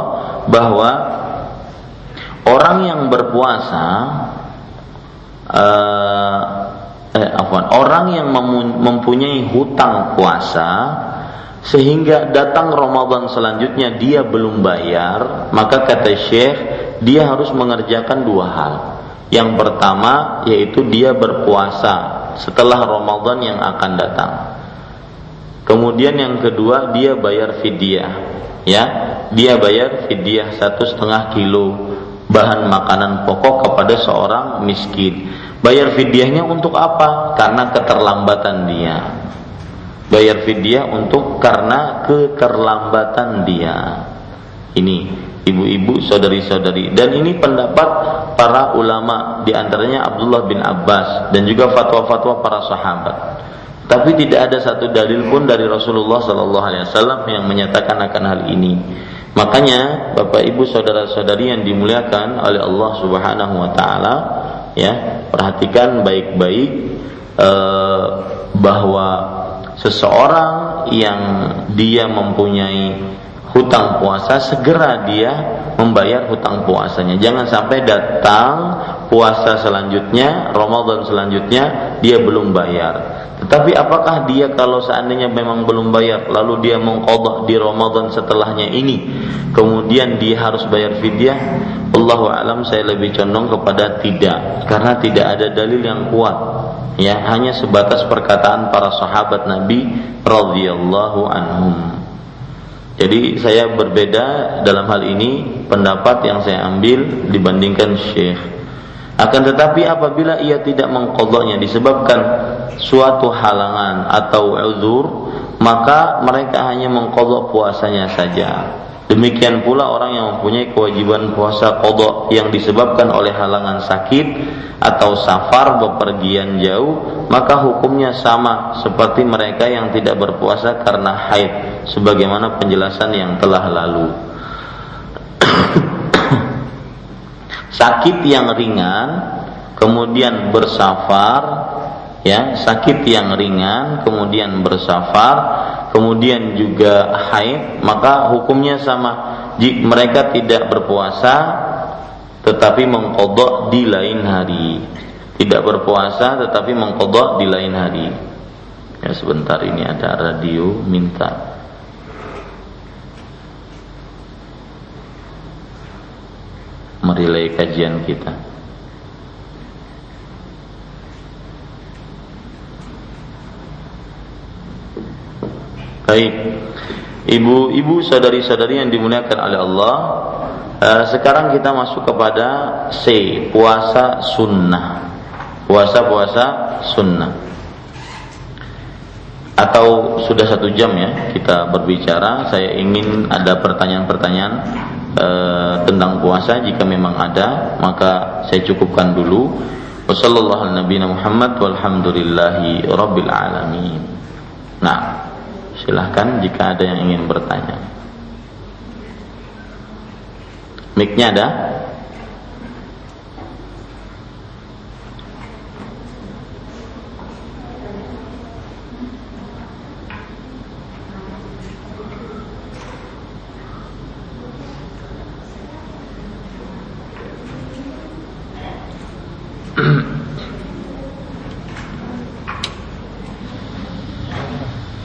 bahwa orang yang berpuasa, uh, eh, afwan, orang yang mempunyai hutang puasa, sehingga datang Ramadan selanjutnya dia belum bayar, maka kata Syekh dia harus mengerjakan dua hal. Yang pertama yaitu dia berpuasa setelah Ramadan yang akan datang. Kemudian yang kedua dia bayar fidyah, ya dia bayar fidyah satu setengah kilo bahan makanan pokok kepada seorang miskin. Bayar fidyahnya untuk apa? Karena keterlambatan dia bayar fidyah untuk karena keterlambatan dia. Ini ibu-ibu, saudari-saudari dan ini pendapat para ulama di antaranya Abdullah bin Abbas dan juga fatwa-fatwa para sahabat. Tapi tidak ada satu dalil pun dari Rasulullah Sallallahu Alaihi Wasallam yang menyatakan akan hal ini. Makanya Bapak Ibu saudara-saudari yang dimuliakan oleh Allah Subhanahu Wa Taala, ya perhatikan baik-baik eh, bahwa seseorang yang dia mempunyai hutang puasa segera dia membayar hutang puasanya. Jangan sampai datang puasa selanjutnya, Ramadan selanjutnya dia belum bayar. Tetapi apakah dia kalau seandainya memang belum bayar lalu dia mengqadha di Ramadan setelahnya ini kemudian dia harus bayar fidyah? Allahu alam saya lebih condong kepada tidak karena tidak ada dalil yang kuat ya hanya sebatas perkataan para sahabat Nabi radhiyallahu anhum. Jadi saya berbeda dalam hal ini pendapat yang saya ambil dibandingkan Syekh. Akan tetapi apabila ia tidak mengkodoknya disebabkan suatu halangan atau uzur, maka mereka hanya mengkodok puasanya saja. Demikian pula orang yang mempunyai kewajiban puasa kodok yang disebabkan oleh halangan sakit atau safar bepergian jauh, maka hukumnya sama seperti mereka yang tidak berpuasa karena haid, sebagaimana penjelasan yang telah lalu. (coughs) sakit yang ringan, kemudian bersafar, ya sakit yang ringan kemudian bersafar kemudian juga haid maka hukumnya sama. Jika mereka tidak berpuasa tetapi mengkodok di lain hari. Tidak berpuasa tetapi mengkodok di lain hari. Ya sebentar ini ada radio minta. Merilai kajian kita Baik. Ibu-ibu sadari-sadari yang dimuliakan oleh Allah, uh, sekarang kita masuk kepada C, puasa sunnah. Puasa-puasa sunnah. Atau sudah satu jam ya kita berbicara. Saya ingin ada pertanyaan-pertanyaan uh, tentang puasa. Jika memang ada, maka saya cukupkan dulu. Wassalamualaikum warahmatullahi wabarakatuh. Nah, Silahkan jika ada yang ingin bertanya. Miknya ada?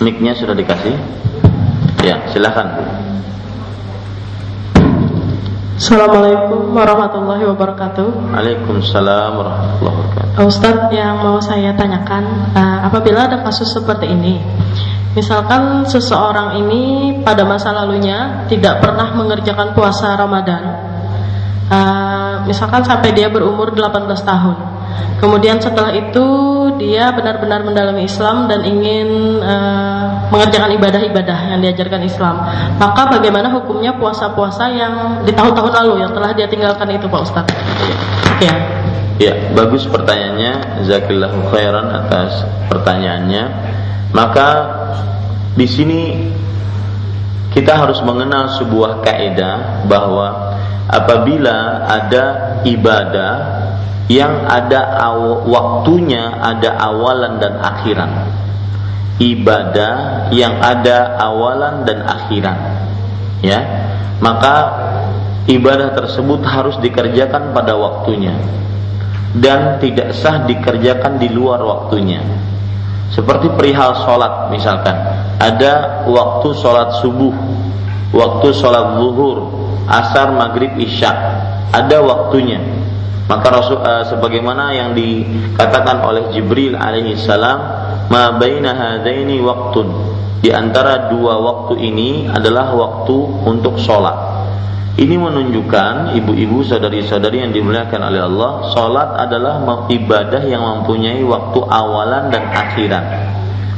Miknya sudah dikasih? Ya, silahkan. Assalamualaikum warahmatullahi wabarakatuh. Waalaikumsalam warahmatullahi wabarakatuh. Ustadz yang mau saya tanyakan, uh, apabila ada kasus seperti ini, misalkan seseorang ini pada masa lalunya tidak pernah mengerjakan puasa Ramadan, uh, misalkan sampai dia berumur 18 tahun, kemudian setelah itu dia benar-benar mendalami Islam dan ingin uh, mengerjakan ibadah-ibadah yang diajarkan Islam. Maka bagaimana hukumnya puasa-puasa yang di tahun-tahun lalu yang telah dia tinggalkan itu Pak Ustadz? Ya. Ya, bagus pertanyaannya. Zakillahu khairan atas pertanyaannya. Maka di sini kita harus mengenal sebuah kaidah bahwa apabila ada ibadah yang ada waktunya ada awalan dan akhiran. Ibadah yang ada awalan dan akhiran. Ya. Maka ibadah tersebut harus dikerjakan pada waktunya. Dan tidak sah dikerjakan di luar waktunya. Seperti perihal sholat misalkan. Ada waktu sholat subuh waktu sholat zuhur asar maghrib isya. Ada waktunya maka Rasul uh, sebagaimana yang dikatakan oleh Jibril alaihi salam, "Ma baina hadaini waqtun." Di antara dua waktu ini adalah waktu untuk sholat. Ini menunjukkan ibu-ibu sadari-sadari yang dimuliakan oleh Allah, sholat adalah ibadah yang mempunyai waktu awalan dan akhiran.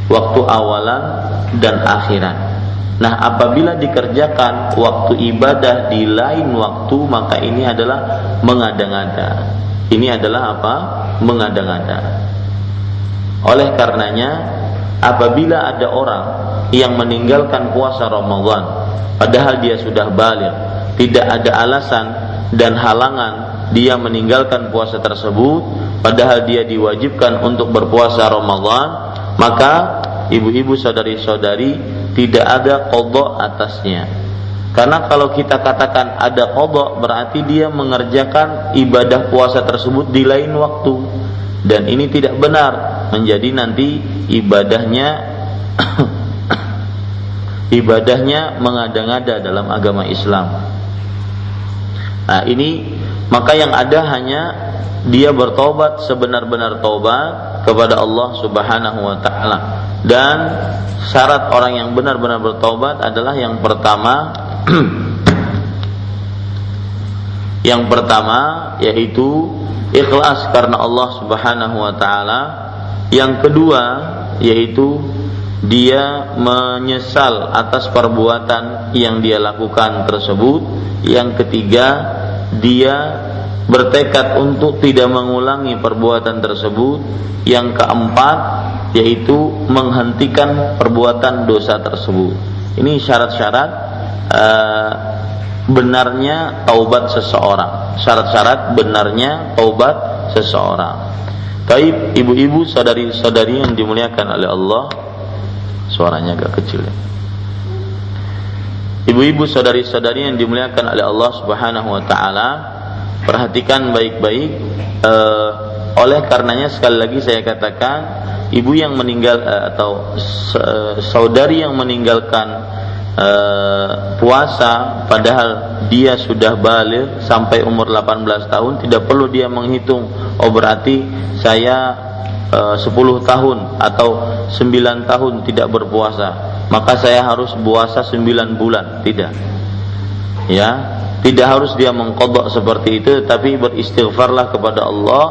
Waktu awalan dan akhiran. Nah, apabila dikerjakan waktu ibadah di lain waktu, maka ini adalah mengada-ngada. Ini adalah apa? Mengada-ngada. Oleh karenanya, apabila ada orang yang meninggalkan puasa Ramadan, padahal dia sudah balik, tidak ada alasan dan halangan dia meninggalkan puasa tersebut, padahal dia diwajibkan untuk berpuasa Ramadan, maka ibu-ibu saudari-saudari tidak ada kodok atasnya. Karena kalau kita katakan ada kodok berarti dia mengerjakan ibadah puasa tersebut di lain waktu dan ini tidak benar menjadi nanti ibadahnya (coughs) ibadahnya mengada-ngada dalam agama Islam. Nah, ini maka yang ada hanya dia bertobat sebenar-benar tobat kepada Allah Subhanahu wa taala. Dan syarat orang yang benar-benar bertobat adalah yang pertama (clears throat) yang pertama yaitu ikhlas karena Allah Subhanahu wa taala. Yang kedua yaitu dia menyesal atas perbuatan yang dia lakukan tersebut. Yang ketiga, dia bertekad untuk tidak mengulangi perbuatan tersebut. Yang keempat, yaitu menghentikan perbuatan dosa tersebut. Ini syarat-syarat uh, benarnya taubat seseorang. Syarat-syarat benarnya taubat seseorang. Taib ibu-ibu sadari-sadari yang dimuliakan oleh Allah Suaranya agak kecil ya. Ibu-ibu saudari-saudari yang dimuliakan oleh Allah Subhanahu wa taala, perhatikan baik-baik uh, oleh karenanya sekali lagi saya katakan ibu yang meninggal uh, atau uh, saudari yang meninggalkan puasa padahal dia sudah balik sampai umur 18 tahun tidak perlu dia menghitung oh berarti saya 10 eh, tahun atau 9 tahun tidak berpuasa maka saya harus puasa 9 bulan tidak. Ya tidak harus dia mengkodok seperti itu tapi beristighfarlah kepada Allah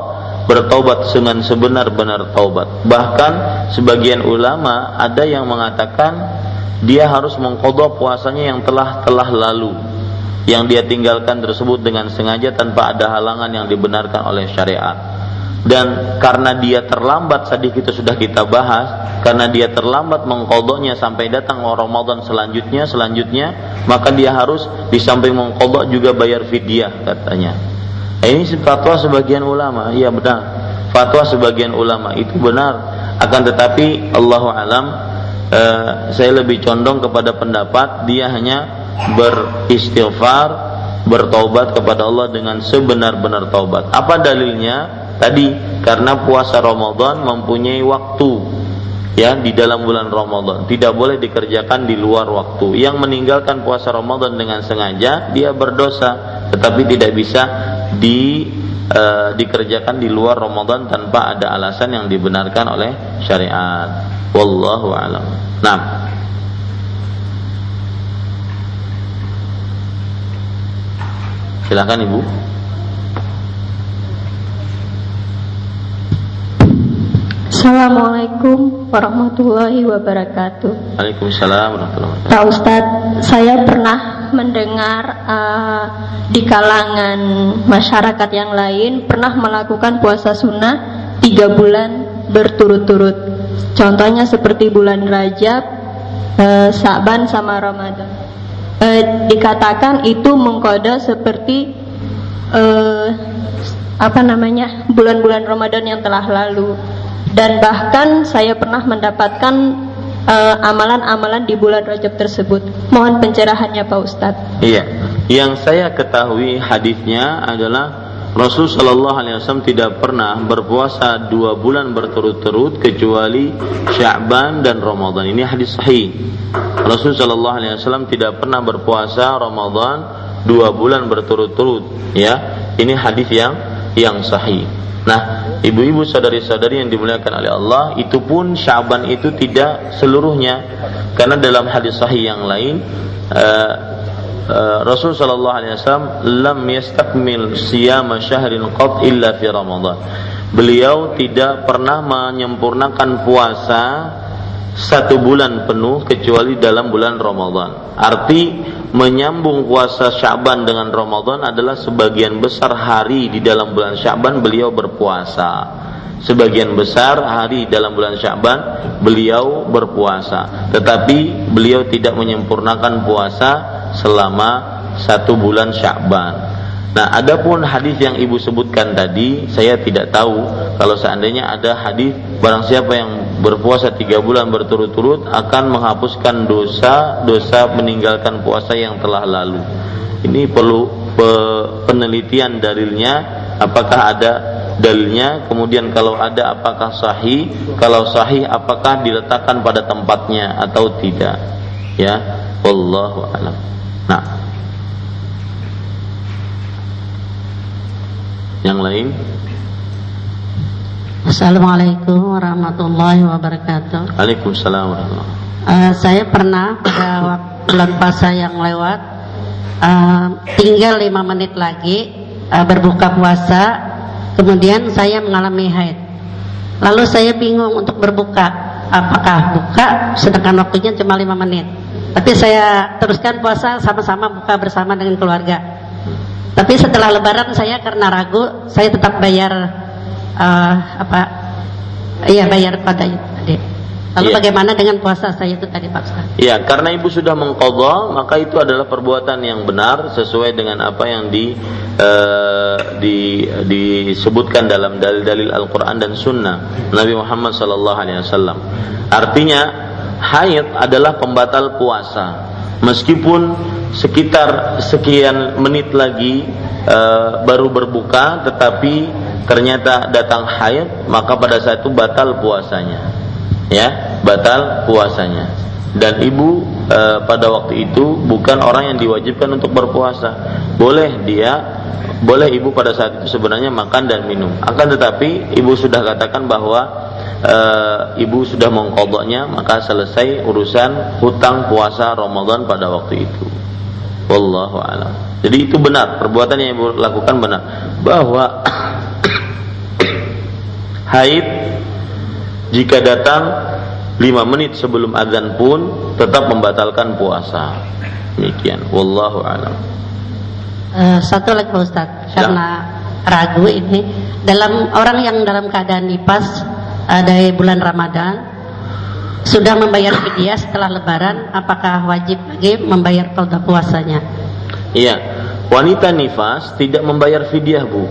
bertaubat dengan sebenar-benar taubat. Bahkan sebagian ulama ada yang mengatakan dia harus mengkodok puasanya yang telah telah lalu. Yang dia tinggalkan tersebut dengan sengaja tanpa ada halangan yang dibenarkan oleh syariat dan karena dia terlambat tadi kita sudah kita bahas. Karena dia terlambat mengkodoknya sampai datang Ramadan selanjutnya selanjutnya maka dia harus di samping mengkodok juga bayar fidyah katanya. Nah, ini fatwa sebagian ulama. Iya benar. Fatwa sebagian ulama. Itu benar. Akan tetapi Allah alam eh, saya lebih condong kepada pendapat dia hanya beristighfar bertobat kepada Allah dengan sebenar-benar taubat. Apa dalilnya Tadi karena puasa Ramadan mempunyai waktu ya di dalam bulan Ramadan. Tidak boleh dikerjakan di luar waktu. Yang meninggalkan puasa Ramadan dengan sengaja dia berdosa tetapi tidak bisa di e, dikerjakan di luar Ramadan tanpa ada alasan yang dibenarkan oleh syariat. Wallahu alam. Nah. Silakan ibu Assalamualaikum warahmatullahi wabarakatuh. Waalaikumsalam warahmatullahi wabarakatuh. Pak Ustadz, saya pernah mendengar uh, di kalangan masyarakat yang lain pernah melakukan puasa sunnah tiga bulan berturut-turut. Contohnya seperti bulan Rajab, uh, Sa'ban sama Ramadan. Uh, dikatakan itu mengkode seperti uh, apa namanya bulan-bulan Ramadan yang telah lalu dan bahkan saya pernah mendapatkan uh, amalan-amalan di bulan Rajab tersebut. Mohon pencerahannya Pak Ustadz. Iya, yang saya ketahui hadisnya adalah Rasul Shallallahu Alaihi Wasallam tidak pernah berpuasa dua bulan berturut-turut kecuali Sya'ban dan Ramadan. Ini hadis sahih. Rasul Shallallahu Alaihi Wasallam tidak pernah berpuasa Ramadan dua bulan berturut-turut. Ya, ini hadis yang yang sahih. Nah, ibu-ibu sadari-sadari yang dimuliakan oleh Allah, itu pun Syaban itu tidak seluruhnya, karena dalam hadis sahih yang lain, uh, uh, Rasul Shallallahu Alaihi Wasallam lam yastakmil siyama syahrin qat illa fi Ramadan. Beliau tidak pernah menyempurnakan puasa satu bulan penuh kecuali dalam bulan Ramadan. Arti menyambung puasa Syaban dengan Ramadan adalah sebagian besar hari di dalam bulan Syaban beliau berpuasa. Sebagian besar hari dalam bulan Syaban beliau berpuasa, tetapi beliau tidak menyempurnakan puasa selama satu bulan Syaban. Nah, adapun hadis yang ibu sebutkan tadi, saya tidak tahu kalau seandainya ada hadis barang siapa yang berpuasa tiga bulan berturut-turut akan menghapuskan dosa dosa meninggalkan puasa yang telah lalu. Ini perlu pe penelitian dalilnya, apakah ada dalilnya, kemudian kalau ada apakah sahih, kalau sahih apakah diletakkan pada tempatnya atau tidak. Ya, wallahu alam. Nah, Yang lain? Assalamualaikum warahmatullahi wabarakatuh. Waalaikumsalam warahmatullahi uh, Saya pernah pada (coughs) bulan puasa yang lewat uh, tinggal lima menit lagi uh, berbuka puasa, kemudian saya mengalami haid. Lalu saya bingung untuk berbuka, apakah buka sedangkan waktunya cuma lima menit. Tapi saya teruskan puasa sama-sama buka bersama dengan keluarga. Tapi setelah Lebaran saya karena ragu, saya tetap bayar uh, apa? Iya bayar pada tadi. Lalu ya. bagaimana dengan puasa saya itu tadi Pak Ustaz? Iya, karena ibu sudah mengqadha, maka itu adalah perbuatan yang benar sesuai dengan apa yang di uh, di disebutkan dalam dalil-dalil Al-Qur'an dan Sunnah Nabi Muhammad sallallahu alaihi wasallam. Artinya, haid adalah pembatal puasa. Meskipun sekitar sekian menit lagi e, baru berbuka tetapi ternyata datang haid maka pada saat itu batal puasanya. Ya batal puasanya. Dan ibu e, pada waktu itu bukan orang yang diwajibkan untuk berpuasa. Boleh dia boleh ibu pada saat itu sebenarnya makan dan minum. Akan tetapi ibu sudah katakan bahwa e, ibu sudah mengkodoknya maka selesai urusan hutang puasa Ramadan pada waktu itu Wallahu alam. Jadi itu benar, perbuatan yang ibu lakukan benar bahwa (coughs) haid jika datang lima menit sebelum azan pun tetap membatalkan puasa. Demikian. Wallahu alam. Uh, satu lagi Ustaz, ya. karena ragu ini dalam orang yang dalam keadaan nifas uh, dari bulan Ramadan sudah membayar fidyah setelah lebaran apakah wajib lagi membayar qada puasanya? Iya wanita nifas tidak membayar fidyah bu.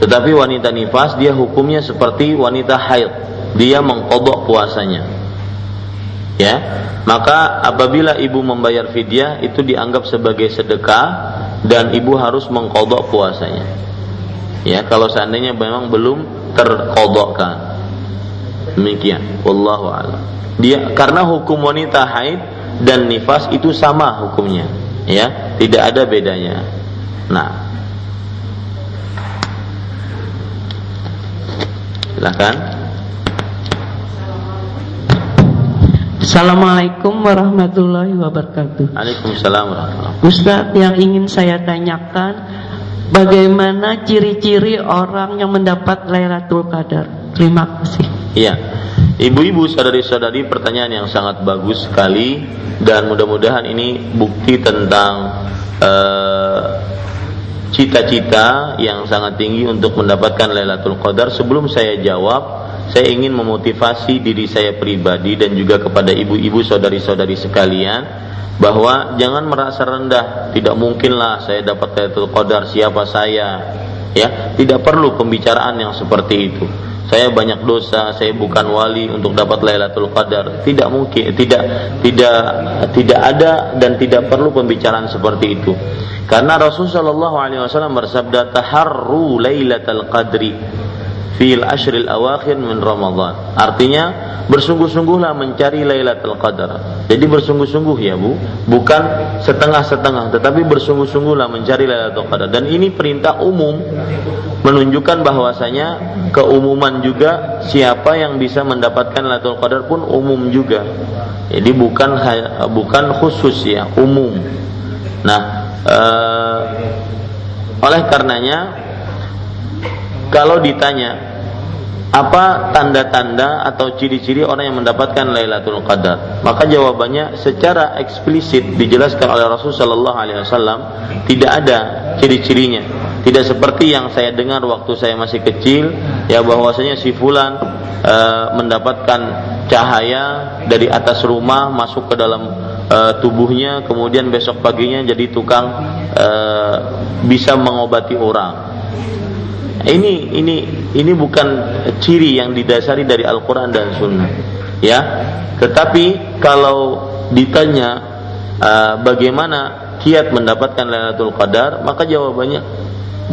Tetapi wanita nifas dia hukumnya seperti wanita haid. Dia mengkodok puasanya. Ya maka apabila ibu membayar fidyah itu dianggap sebagai sedekah dan ibu harus mengkodok puasanya. Ya kalau seandainya memang belum terkodokkan demikian. Wallahu a'lam. Dia karena hukum wanita haid dan nifas itu sama hukumnya. Ya tidak ada bedanya. Nah. Silakan. Assalamualaikum warahmatullahi wabarakatuh. Waalaikumsalam warahmatullahi Ustaz yang ingin saya tanyakan bagaimana ciri-ciri orang yang mendapat Lailatul Qadar? Terima kasih. Iya. Ibu-ibu, saudari-saudari, pertanyaan yang sangat bagus sekali dan mudah-mudahan ini bukti tentang eh, cita-cita uh, yang sangat tinggi untuk mendapatkan Lailatul Qadar. Sebelum saya jawab, saya ingin memotivasi diri saya pribadi dan juga kepada ibu-ibu, saudari-saudari sekalian bahwa jangan merasa rendah. Tidak mungkinlah saya dapat Lailatul Qadar, siapa saya? Ya, tidak perlu pembicaraan yang seperti itu saya banyak dosa, saya bukan wali untuk dapat Lailatul Qadar. Tidak mungkin, tidak tidak tidak ada dan tidak perlu pembicaraan seperti itu. Karena Rasulullah Shallallahu alaihi wasallam bersabda taharru Lailatul Qadri fil ashril awakhir min Ramadan. Artinya bersungguh-sungguhlah mencari Lailatul Qadar. Jadi bersungguh-sungguh ya Bu, bukan setengah-setengah, tetapi bersungguh-sungguhlah mencari Lailatul Qadar. Dan ini perintah umum menunjukkan bahwasanya keumuman juga siapa yang bisa mendapatkan Lailatul Qadar pun umum juga. Jadi bukan bukan khusus ya, umum. Nah, ee, oleh karenanya kalau ditanya apa tanda-tanda atau ciri-ciri orang yang mendapatkan Lailatul Qadar? Maka jawabannya secara eksplisit dijelaskan oleh Rasul Shallallahu Alaihi Wasallam tidak ada ciri-cirinya. Tidak seperti yang saya dengar waktu saya masih kecil, ya bahwasanya si fulan e, mendapatkan cahaya dari atas rumah masuk ke dalam uh, tubuhnya kemudian besok paginya jadi tukang uh, bisa mengobati orang. Ini ini ini bukan ciri yang didasari dari Al-Qur'an dan Sunnah. Ya. Tetapi kalau ditanya uh, bagaimana kiat mendapatkan Lailatul Qadar, maka jawabannya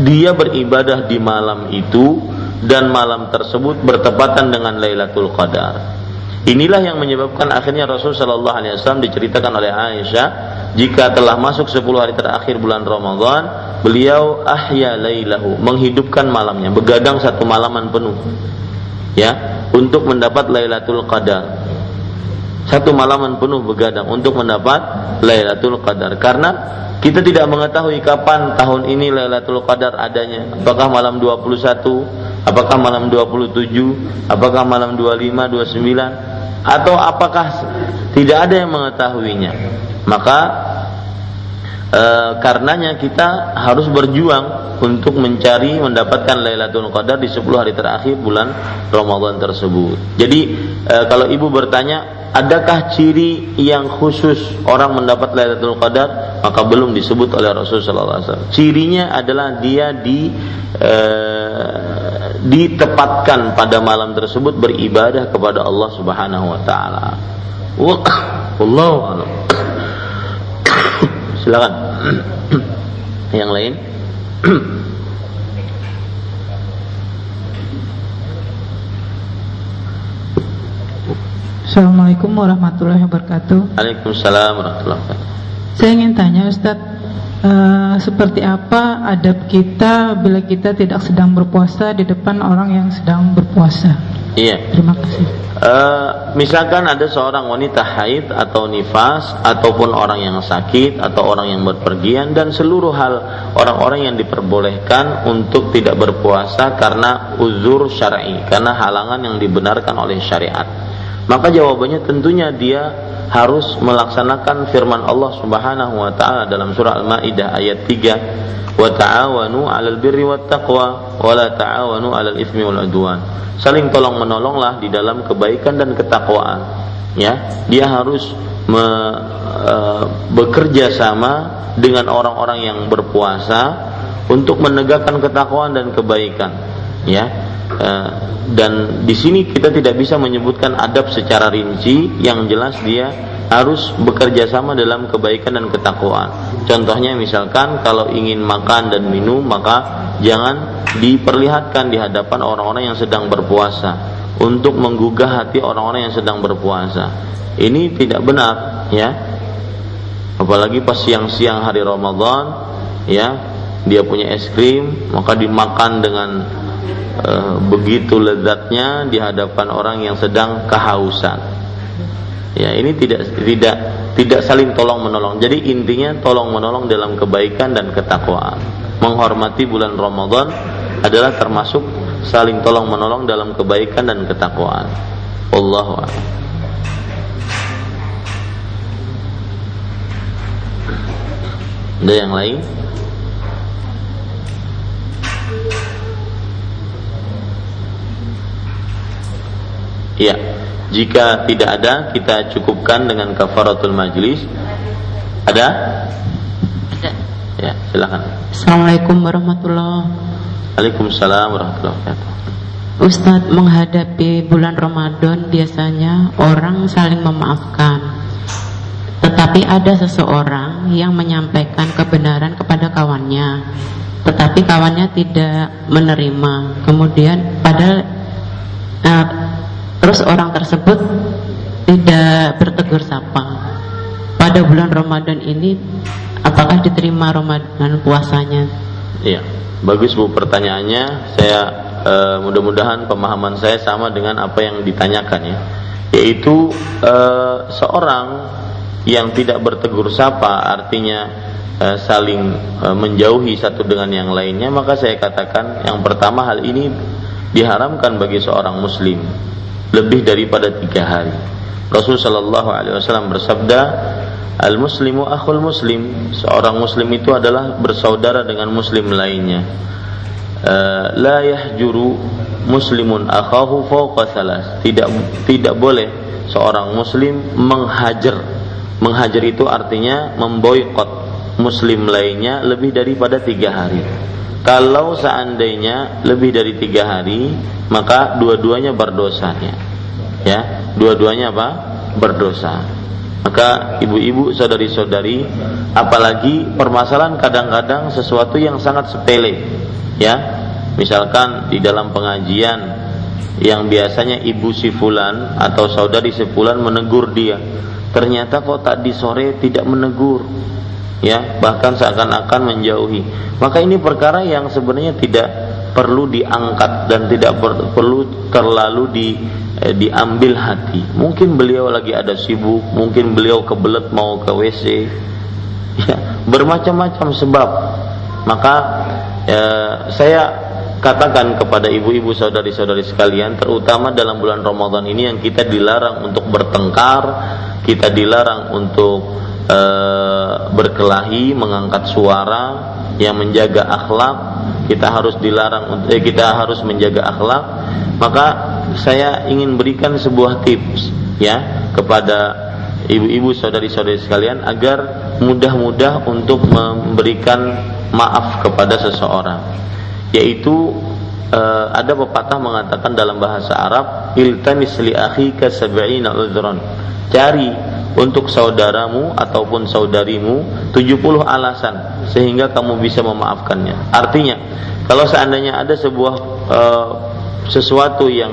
dia beribadah di malam itu dan malam tersebut bertepatan dengan Lailatul Qadar. Inilah yang menyebabkan akhirnya Rasul Shallallahu Alaihi Wasallam diceritakan oleh Aisyah jika telah masuk 10 hari terakhir bulan Ramadan, beliau ahya lailahu, menghidupkan malamnya, begadang satu malaman penuh. Ya, untuk mendapat Lailatul Qadar. Satu malaman penuh begadang untuk mendapat Lailatul Qadar karena kita tidak mengetahui kapan tahun ini Lailatul Qadar adanya. Apakah malam 21, apakah malam 27, apakah malam 25, 29 atau apakah tidak ada yang mengetahuinya maka e, karenanya kita harus berjuang untuk mencari mendapatkan Lailatul Qadar di 10 hari terakhir bulan Ramadan tersebut. Jadi e, kalau ibu bertanya, adakah ciri yang khusus orang mendapat Lailatul Qadar? Maka belum disebut oleh Rasulullah SAW. Cirinya adalah dia di e, ditempatkan pada malam tersebut beribadah kepada Allah Subhanahu wa taala. Wallahu a'lam. Silakan. Yang lain? Assalamualaikum warahmatullahi wabarakatuh. Waalaikumsalam warahmatullahi wabarakatuh. Saya ingin tanya Ustadz, uh, seperti apa adab kita bila kita tidak sedang berpuasa di depan orang yang sedang berpuasa. Iya. Terima kasih. Uh, misalkan ada seorang wanita haid atau nifas ataupun orang yang sakit atau orang yang berpergian dan seluruh hal orang-orang yang diperbolehkan untuk tidak berpuasa karena uzur syar'i, karena halangan yang dibenarkan oleh syariat. Maka jawabannya tentunya dia harus melaksanakan firman Allah Subhanahu wa taala dalam surah Al-Maidah ayat 3 wa ta'awanu 'alal birri wat taqwa wa la ta'awanu 'alal itsmi wal 'udwan. Saling tolong menolonglah di dalam kebaikan dan ketakwaan. Ya, dia harus me, e, bekerja sama dengan orang-orang yang berpuasa untuk menegakkan ketakwaan dan kebaikan. Ya, dan di sini kita tidak bisa menyebutkan adab secara rinci yang jelas dia harus bekerja sama dalam kebaikan dan ketakwaan. Contohnya misalkan kalau ingin makan dan minum maka jangan diperlihatkan di hadapan orang-orang yang sedang berpuasa untuk menggugah hati orang-orang yang sedang berpuasa. Ini tidak benar ya. Apalagi pas siang-siang hari Ramadan ya, dia punya es krim maka dimakan dengan e, begitu lezatnya di hadapan orang yang sedang kehausan. Ya, ini tidak tidak tidak saling tolong menolong. Jadi intinya tolong menolong dalam kebaikan dan ketakwaan. Menghormati bulan Ramadan adalah termasuk saling tolong menolong dalam kebaikan dan ketakwaan. Allahu Ada yang lain? Ya, jika tidak ada kita cukupkan dengan kafaratul majlis. Ada? Ada. Ya, silakan. Assalamualaikum warahmatullahi Waalaikumsalam warahmatullahi wabarakatuh. Ustadz menghadapi bulan Ramadan biasanya orang saling memaafkan. Tetapi ada seseorang yang menyampaikan kebenaran kepada kawannya, tetapi kawannya tidak menerima. Kemudian pada uh, terus orang tersebut tidak bertegur sapa. Pada bulan Ramadan ini apakah diterima Ramadan puasanya? Iya bagus Bu pertanyaannya. Saya e, mudah-mudahan pemahaman saya sama dengan apa yang ditanyakan ya. Yaitu e, seorang yang tidak bertegur sapa artinya e, saling e, menjauhi satu dengan yang lainnya maka saya katakan yang pertama hal ini diharamkan bagi seorang muslim lebih daripada tiga hari. Rasul Shallallahu Alaihi Wasallam bersabda, Al Muslimu akhul Muslim. Seorang Muslim itu adalah bersaudara dengan Muslim lainnya. Uh, la yahjuru Muslimun akhahu fawqa salas. Tidak tidak boleh seorang Muslim menghajar Menghajar itu artinya memboikot muslim lainnya lebih daripada tiga hari. Kalau seandainya lebih dari tiga hari, maka dua-duanya berdosanya. Ya, dua-duanya apa? Berdosa. Maka ibu-ibu, saudari-saudari, apalagi permasalahan kadang-kadang sesuatu yang sangat sepele, ya. Misalkan di dalam pengajian yang biasanya ibu si fulan atau saudari si fulan menegur dia, ternyata kok tak di sore tidak menegur, ya bahkan seakan-akan menjauhi. Maka ini perkara yang sebenarnya tidak perlu diangkat dan tidak per, perlu terlalu di eh, diambil hati. Mungkin beliau lagi ada sibuk mungkin beliau kebelet mau ke WC ya bermacam-macam sebab. Maka eh, saya katakan kepada ibu-ibu saudari-saudari sekalian terutama dalam bulan Ramadan ini yang kita dilarang untuk bertengkar kita dilarang untuk e, berkelahi, mengangkat suara, yang menjaga akhlak, kita harus dilarang eh, kita harus menjaga akhlak, maka saya ingin berikan sebuah tips ya kepada ibu-ibu saudari-saudari sekalian agar mudah-mudah untuk memberikan maaf kepada seseorang. Yaitu e, ada pepatah mengatakan dalam bahasa Arab iltamis li akhika sab'ina udhran cari untuk saudaramu ataupun saudarimu 70 alasan sehingga kamu bisa memaafkannya. Artinya, kalau seandainya ada sebuah uh, sesuatu yang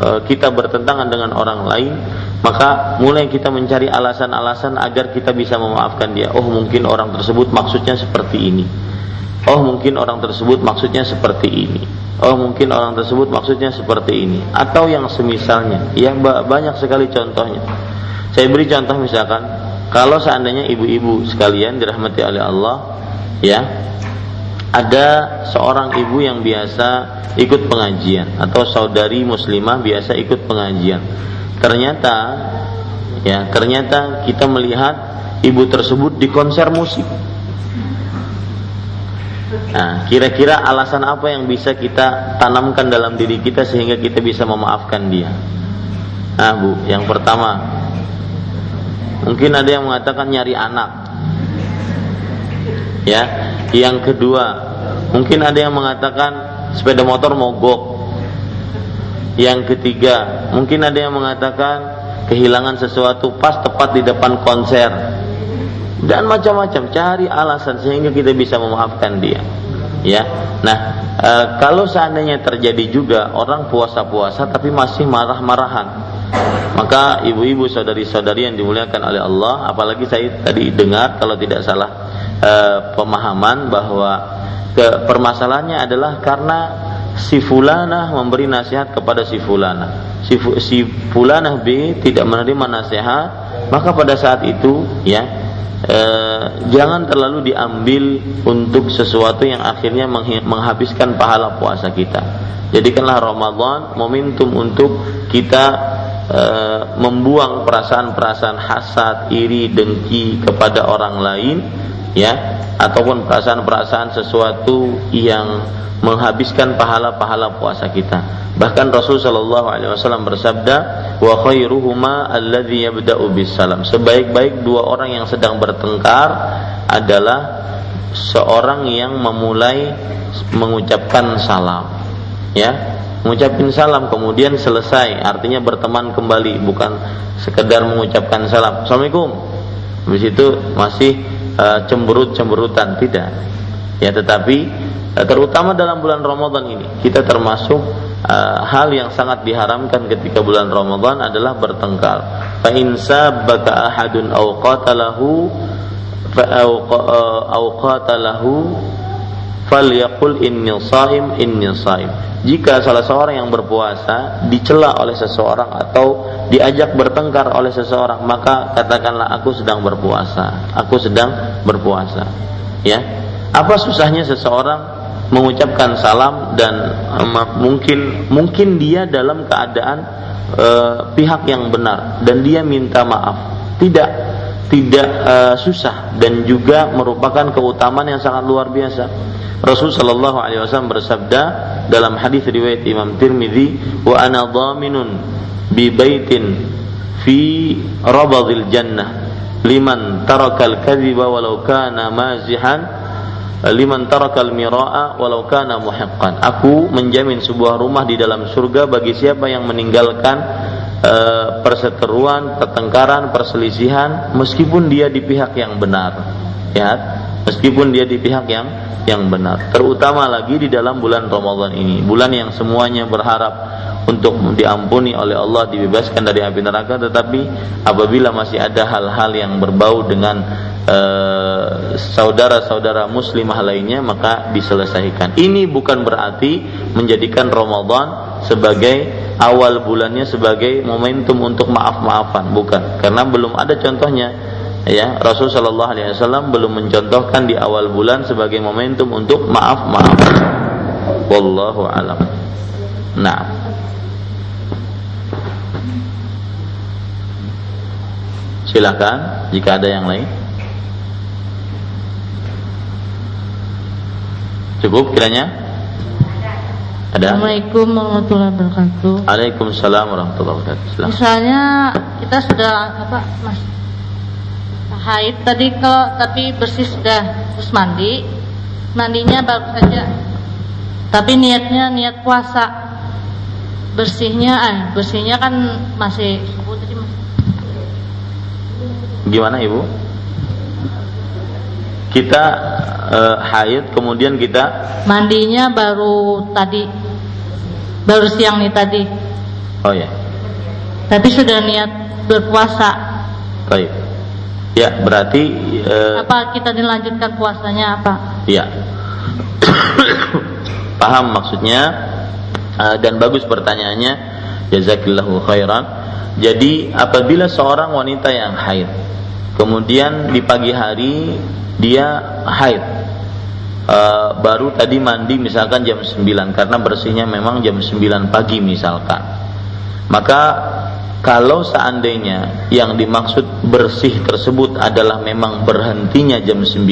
uh, kita bertentangan dengan orang lain, maka mulai kita mencari alasan-alasan agar kita bisa memaafkan dia. Oh, mungkin orang tersebut maksudnya seperti ini. Oh, mungkin orang tersebut maksudnya seperti ini. Oh, mungkin orang tersebut maksudnya seperti ini atau yang semisalnya. Ya, banyak sekali contohnya. Saya beri contoh misalkan kalau seandainya ibu-ibu sekalian dirahmati oleh Allah, ya, ada seorang ibu yang biasa ikut pengajian atau saudari muslimah biasa ikut pengajian. Ternyata ya, ternyata kita melihat ibu tersebut di konser musik. Nah, kira-kira alasan apa yang bisa kita tanamkan dalam diri kita sehingga kita bisa memaafkan dia? Nah, Bu, yang pertama, Mungkin ada yang mengatakan nyari anak. Ya. Yang kedua, mungkin ada yang mengatakan sepeda motor mogok. Yang ketiga, mungkin ada yang mengatakan kehilangan sesuatu pas tepat di depan konser. Dan macam-macam cari alasan sehingga kita bisa memaafkan dia. Ya. Nah, e, kalau seandainya terjadi juga orang puasa-puasa tapi masih marah-marahan maka ibu-ibu saudari-saudari yang dimuliakan oleh Allah, apalagi saya tadi dengar kalau tidak salah e, pemahaman bahwa ke permasalahannya adalah karena si fulana memberi nasihat kepada si fulana. Si, si fulana B tidak menerima nasihat, maka pada saat itu ya e, jangan terlalu diambil untuk sesuatu yang akhirnya menghabiskan pahala puasa kita. Jadikanlah Ramadan momentum untuk kita e, membuang perasaan-perasaan hasad, iri, dengki kepada orang lain, ya, ataupun perasaan-perasaan sesuatu yang menghabiskan pahala-pahala puasa kita. Bahkan Rasul Shallallahu Alaihi Wasallam bersabda, wa khairuhuma alladhi yabda'u salam. Sebaik-baik dua orang yang sedang bertengkar adalah seorang yang memulai mengucapkan salam. Ya, mengucapkan salam kemudian selesai. Artinya berteman kembali bukan sekedar mengucapkan salam. Assalamualaikum. Habis itu masih uh, cemberut-cemberutan. Tidak. Ya tetapi uh, terutama dalam bulan Ramadan ini kita termasuk uh, hal yang sangat diharamkan ketika bulan Ramadan adalah bertengkar. Fa in sabaka ahadun aw qatalahu fa aw qatalahu falyaqul inni shaim inni shaim jika salah seorang yang berpuasa dicela oleh seseorang atau diajak bertengkar oleh seseorang maka katakanlah aku sedang berpuasa. Aku sedang berpuasa. Ya. Apa susahnya seseorang mengucapkan salam dan um, mungkin mungkin dia dalam keadaan uh, pihak yang benar dan dia minta maaf? Tidak tidak uh, susah dan juga merupakan keutamaan yang sangat luar biasa. Rasul Shallallahu Alaihi Wasallam bersabda dalam hadis riwayat Imam Tirmidzi, wa ana dhaminun bi baitin fi rabadil jannah liman tarakal kadhiba walau kana mazihan liman tarakal miraa walau kana muhiqqan. Aku menjamin sebuah rumah di dalam surga bagi siapa yang meninggalkan uh, perseteruan pertengkaran perselisihan meskipun dia di pihak yang benar. Ya meskipun dia di pihak yang yang benar. Terutama lagi di dalam bulan Ramadan ini. Bulan yang semuanya berharap untuk diampuni oleh Allah dibebaskan dari api neraka. Tetapi apabila masih ada hal-hal yang berbau dengan saudara saudara-saudara muslimah lainnya maka diselesaikan. Ini bukan berarti menjadikan Ramadan sebagai awal bulannya sebagai momentum untuk maaf-maafan bukan karena belum ada contohnya ya Rasul Shallallahu Alaihi Wasallam belum mencontohkan di awal bulan sebagai momentum untuk maaf maaf. Wallahu alam. Nah. Silakan jika ada yang lain. Cukup kiranya? Ada? Assalamualaikum warahmatullahi wabarakatuh. Waalaikumsalam warahmatullahi wabarakatuh. Silakan. Misalnya kita sudah apa Mas haid tadi kalau tapi bersih sudah terus mandi mandinya baru saja tapi niatnya niat puasa bersihnya eh bersihnya kan masih gimana ibu kita uh, haid kemudian kita mandinya baru tadi baru siang nih tadi oh ya tapi sudah niat berpuasa baik Ya, berarti uh, apa kita dilanjutkan puasanya apa? Ya. (coughs) Paham maksudnya uh, dan bagus pertanyaannya. Jazakillahu khairan. Jadi apabila seorang wanita yang haid kemudian di pagi hari dia haid uh, baru tadi mandi misalkan jam 9 karena bersihnya memang jam 9 pagi misalkan. Maka kalau seandainya yang dimaksud bersih tersebut adalah memang berhentinya jam 9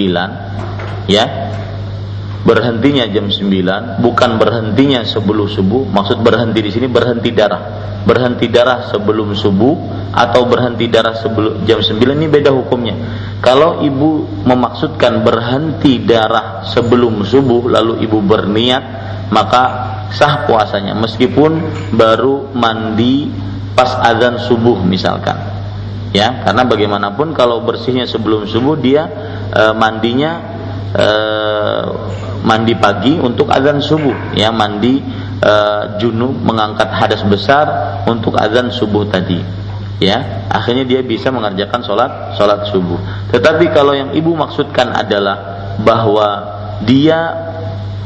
ya berhentinya jam 9 bukan berhentinya sebelum subuh maksud berhenti di sini berhenti darah berhenti darah sebelum subuh atau berhenti darah sebelum jam 9 ini beda hukumnya. Kalau ibu memaksudkan berhenti darah sebelum subuh lalu ibu berniat maka sah puasanya. Meskipun baru mandi pas azan subuh misalkan. Ya karena bagaimanapun kalau bersihnya sebelum subuh dia e, mandinya e, mandi pagi untuk azan subuh. Ya mandi e, junub mengangkat hadas besar untuk azan subuh tadi ya akhirnya dia bisa mengerjakan sholat sholat subuh tetapi kalau yang ibu maksudkan adalah bahwa dia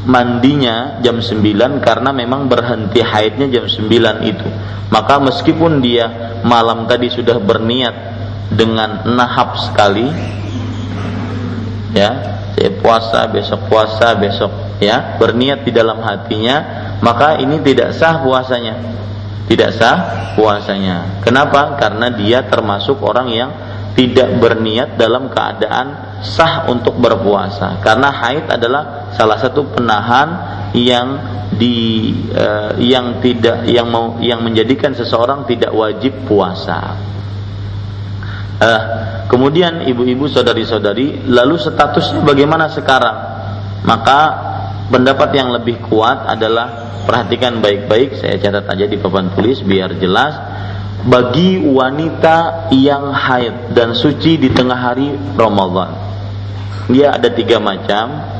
mandinya jam 9 karena memang berhenti haidnya jam 9 itu. Maka meskipun dia malam tadi sudah berniat dengan nahap sekali ya, saya puasa besok puasa besok ya, berniat di dalam hatinya, maka ini tidak sah puasanya. Tidak sah puasanya. Kenapa? Karena dia termasuk orang yang tidak berniat dalam keadaan sah untuk berpuasa karena haid adalah salah satu penahan yang di uh, yang tidak yang mau yang menjadikan seseorang tidak wajib puasa. Uh, kemudian ibu-ibu saudari-saudari lalu statusnya bagaimana sekarang? Maka pendapat yang lebih kuat adalah perhatikan baik-baik saya catat aja di papan tulis biar jelas bagi wanita yang haid dan suci di tengah hari Ramadan. Dia ada tiga macam.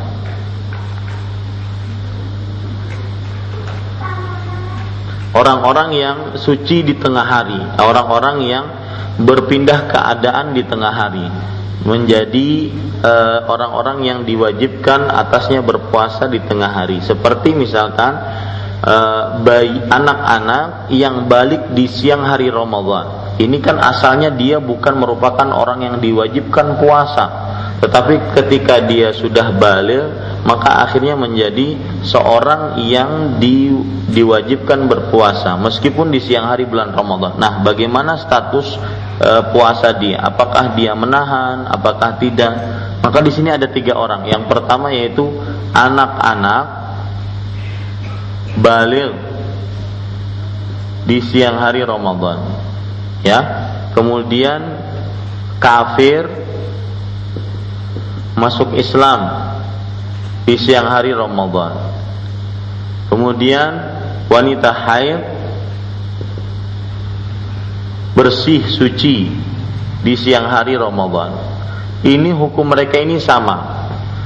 Orang-orang yang suci di tengah hari, orang-orang yang berpindah keadaan di tengah hari, menjadi eh, orang-orang uh, yang diwajibkan atasnya berpuasa di tengah hari. Seperti misalkan Eh, bayi anak-anak yang balik di siang hari Ramadan. Ini kan asalnya dia bukan merupakan orang yang diwajibkan puasa, tetapi ketika dia sudah balik maka akhirnya menjadi seorang yang di, diwajibkan berpuasa meskipun di siang hari bulan Ramadan. Nah, bagaimana status e, puasa dia? Apakah dia menahan? Apakah tidak? Maka di sini ada tiga orang. Yang pertama yaitu anak-anak balik di siang hari Ramadan. Ya. Kemudian kafir masuk Islam di siang hari Ramadan. Kemudian wanita haid bersih suci di siang hari Ramadan. Ini hukum mereka ini sama.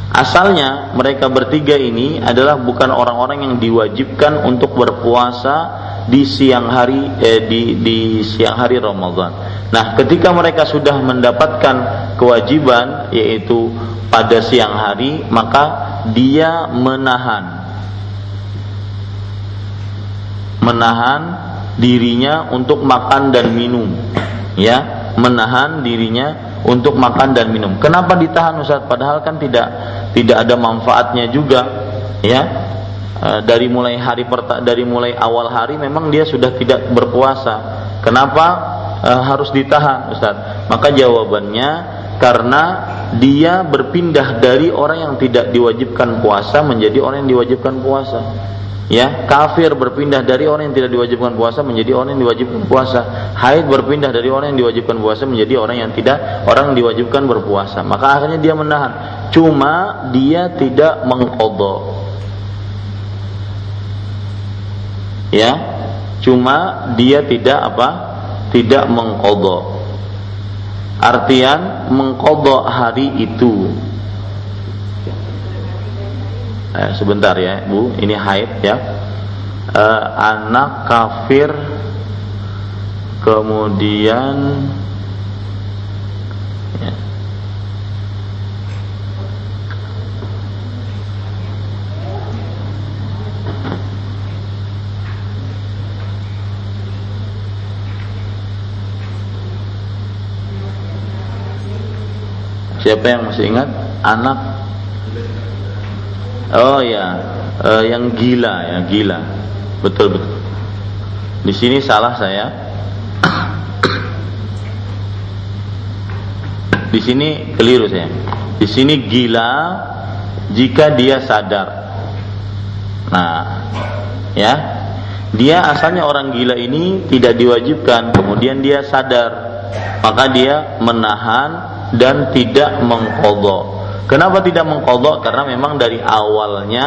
Asalnya mereka bertiga ini adalah bukan orang-orang yang diwajibkan untuk berpuasa di siang hari eh, di di siang hari Ramadan. Nah, ketika mereka sudah mendapatkan kewajiban yaitu pada siang hari, maka dia menahan menahan dirinya untuk makan dan minum. Ya, menahan dirinya untuk makan dan minum. Kenapa ditahan Ustaz? Padahal kan tidak tidak ada manfaatnya juga, ya. E, dari mulai hari perta, dari mulai awal hari memang dia sudah tidak berpuasa. Kenapa e, harus ditahan, Ustaz? Maka jawabannya karena dia berpindah dari orang yang tidak diwajibkan puasa menjadi orang yang diwajibkan puasa ya kafir berpindah dari orang yang tidak diwajibkan puasa menjadi orang yang diwajibkan puasa. Haid berpindah dari orang yang diwajibkan puasa menjadi orang yang tidak orang yang diwajibkan berpuasa. Maka akhirnya dia menahan. Cuma dia tidak mengkodok ya cuma dia tidak apa? Tidak mengkodok artian mengkodok hari itu eh, sebentar ya Bu. Ini haid ya. Eh, anak kafir kemudian ya. Siapa yang masih ingat? Anak Oh ya, uh, yang gila ya, gila. Betul betul. Di sini salah saya. (coughs) Di sini keliru saya. Di sini gila jika dia sadar. Nah, ya. Dia asalnya orang gila ini tidak diwajibkan, kemudian dia sadar. Maka dia menahan dan tidak mengkodok Kenapa tidak mengkodok? Karena memang dari awalnya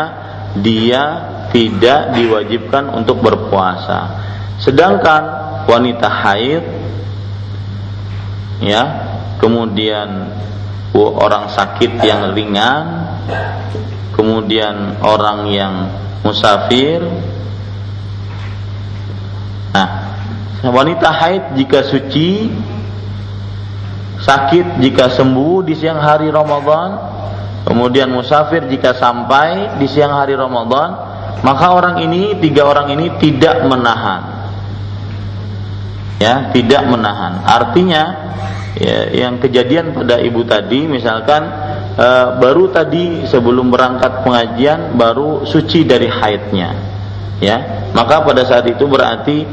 dia tidak diwajibkan untuk berpuasa. Sedangkan wanita haid, ya, kemudian orang sakit yang ringan, kemudian orang yang musafir. Nah, wanita haid jika suci sakit jika sembuh di siang hari Ramadan, kemudian musafir jika sampai di siang hari Ramadan, maka orang ini tiga orang ini tidak menahan. Ya, tidak menahan. Artinya ya, yang kejadian pada ibu tadi misalkan e, baru tadi sebelum berangkat pengajian baru suci dari haidnya. Ya, maka pada saat itu berarti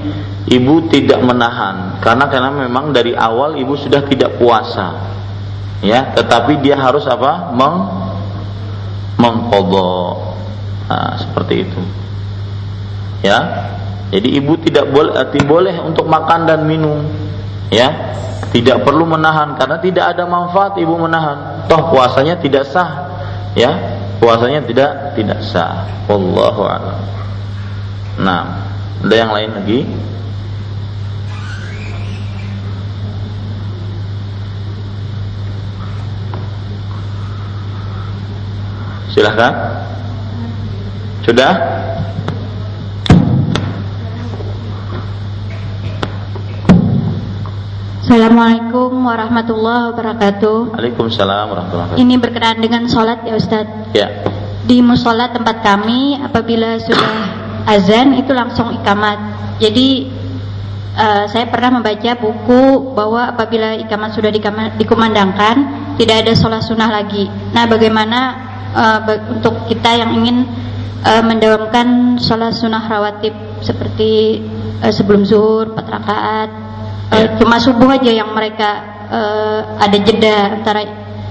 ibu tidak menahan. Karena karena memang dari awal ibu sudah tidak puasa. Ya tetapi dia harus apa? Meng mengkodok. Nah, seperti itu. Ya jadi ibu tidak boleh boleh untuk makan dan minum. Ya tidak perlu menahan. Karena tidak ada manfaat ibu menahan. Toh puasanya tidak sah. Ya puasanya tidak tidak sah. Wallahu a'lam nah ada yang lain lagi Silahkan. Sudah? Assalamualaikum warahmatullahi wabarakatuh. Waalaikumsalam warahmatullahi wabarakatuh. Ini berkenaan dengan sholat ya Ustadz. Ya. Di musola tempat kami apabila sudah azan itu langsung ikamat. Jadi uh, saya pernah membaca buku bahwa apabila ikamat sudah dikumandangkan tidak ada sholat sunnah lagi. Nah bagaimana uh, untuk kita yang ingin uh, mendawamkan sholat sunnah rawatib seperti uh, sebelum zuhur, empat rakaat, uh, cuma subuh aja yang mereka uh, ada jeda antara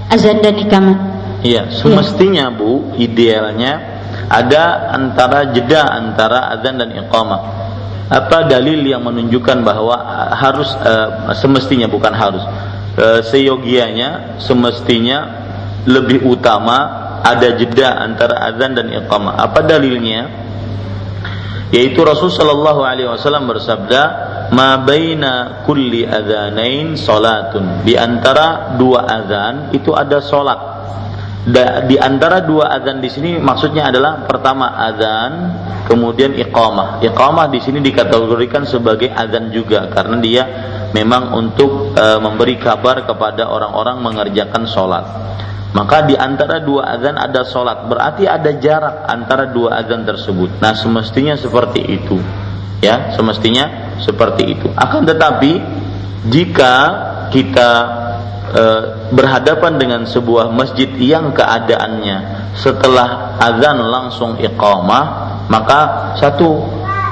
azan dan ikamat. Iya, semestinya ya. Bu, idealnya ada antara jeda antara azan dan iqamah. Apa dalil yang menunjukkan bahwa harus uh, semestinya bukan harus e, seyogianya semestinya lebih utama ada jeda antara azan dan iqamah. Apa dalilnya? Yaitu Rasul Shallallahu Alaihi Wasallam bersabda, "Ma baina kulli adzanain salatun." Di antara dua azan itu ada di antara dua azan di sini maksudnya adalah pertama azan, kemudian iqamah. Iqamah di sini dikategorikan sebagai azan juga karena dia memang untuk e, memberi kabar kepada orang-orang mengerjakan sholat. Maka di antara dua azan ada sholat, berarti ada jarak antara dua azan tersebut. Nah semestinya seperti itu, ya semestinya seperti itu. Akan tetapi jika kita e, berhadapan dengan sebuah masjid yang keadaannya setelah azan langsung iqamah, maka satu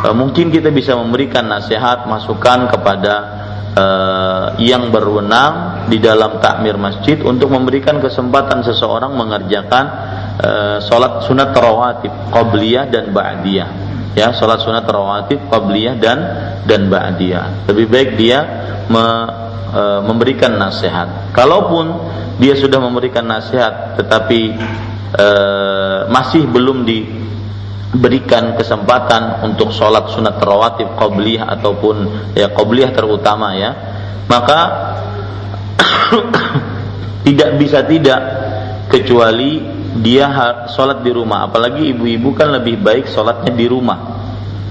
e, mungkin kita bisa memberikan nasihat, masukan kepada uh, yang berwenang di dalam takmir masjid untuk memberikan kesempatan seseorang mengerjakan uh, sholat sunat rawatib qabliyah dan ba'diyah. Ya sholat sunat rawatib qabliyah dan dan ba'diyah. Lebih baik dia me, uh, memberikan nasihat. Kalaupun dia sudah memberikan nasihat tetapi uh, masih belum di berikan kesempatan untuk sholat sunat rawatib qabliyah ataupun ya qabliyah terutama ya maka (coughs) tidak bisa tidak kecuali dia sholat di rumah. Apalagi ibu-ibu kan lebih baik sholatnya di rumah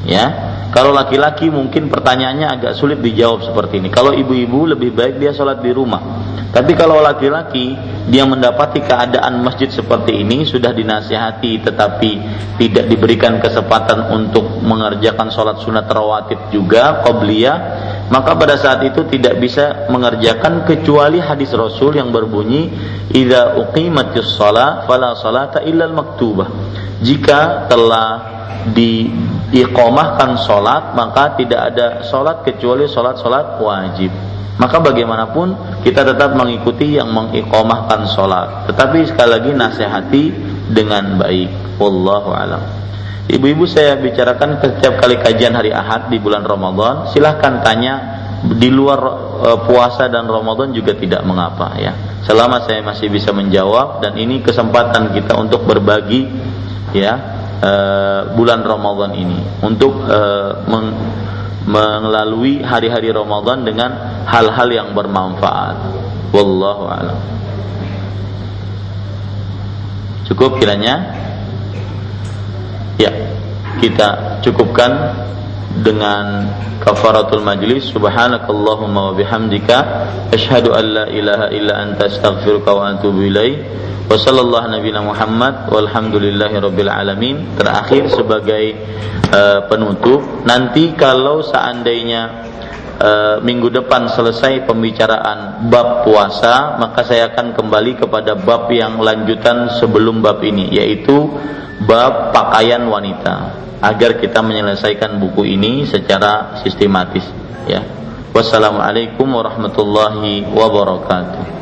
ya kalau laki-laki mungkin pertanyaannya agak sulit dijawab seperti ini. Kalau ibu-ibu lebih baik dia sholat di rumah. Tapi kalau laki-laki dia mendapati keadaan masjid seperti ini sudah dinasihati tetapi tidak diberikan kesempatan untuk mengerjakan sholat sunat rawatib juga qobliyah maka pada saat itu tidak bisa mengerjakan kecuali hadis Rasul yang berbunyi idza uqimatis shalah fala salata illa maktubah jika telah diikomahkan sholat maka tidak ada sholat kecuali sholat-sholat wajib. Maka bagaimanapun kita tetap mengikuti yang mengikomahkan sholat. Tetapi sekali lagi nasihati dengan baik. Wallahu alam. Ibu-ibu saya bicarakan setiap kali kajian hari ahad di bulan Ramadan. Silahkan tanya di luar uh, puasa dan Ramadan juga tidak mengapa ya. Selama saya masih bisa menjawab dan ini kesempatan kita untuk berbagi ya uh, bulan Ramadan ini untuk uh, meng melalui hari-hari Ramadan dengan hal-hal yang bermanfaat. Wallahu a'lam. Cukup kiranya? Ya, kita cukupkan dengan kafaratul majlis subhanakallahumma wa bihamdika asyhadu an la ilaha illa anta astaghfiruka wa atubu ilaik wa sallallahu nabiyana Muhammad terakhir sebagai uh, penutup nanti kalau seandainya uh, minggu depan selesai pembicaraan bab puasa maka saya akan kembali kepada bab yang lanjutan sebelum bab ini yaitu bab pakaian wanita. Agar kita menyelesaikan buku ini secara sistematis ya. Wassalamualaikum warahmatullahi wabarakatuh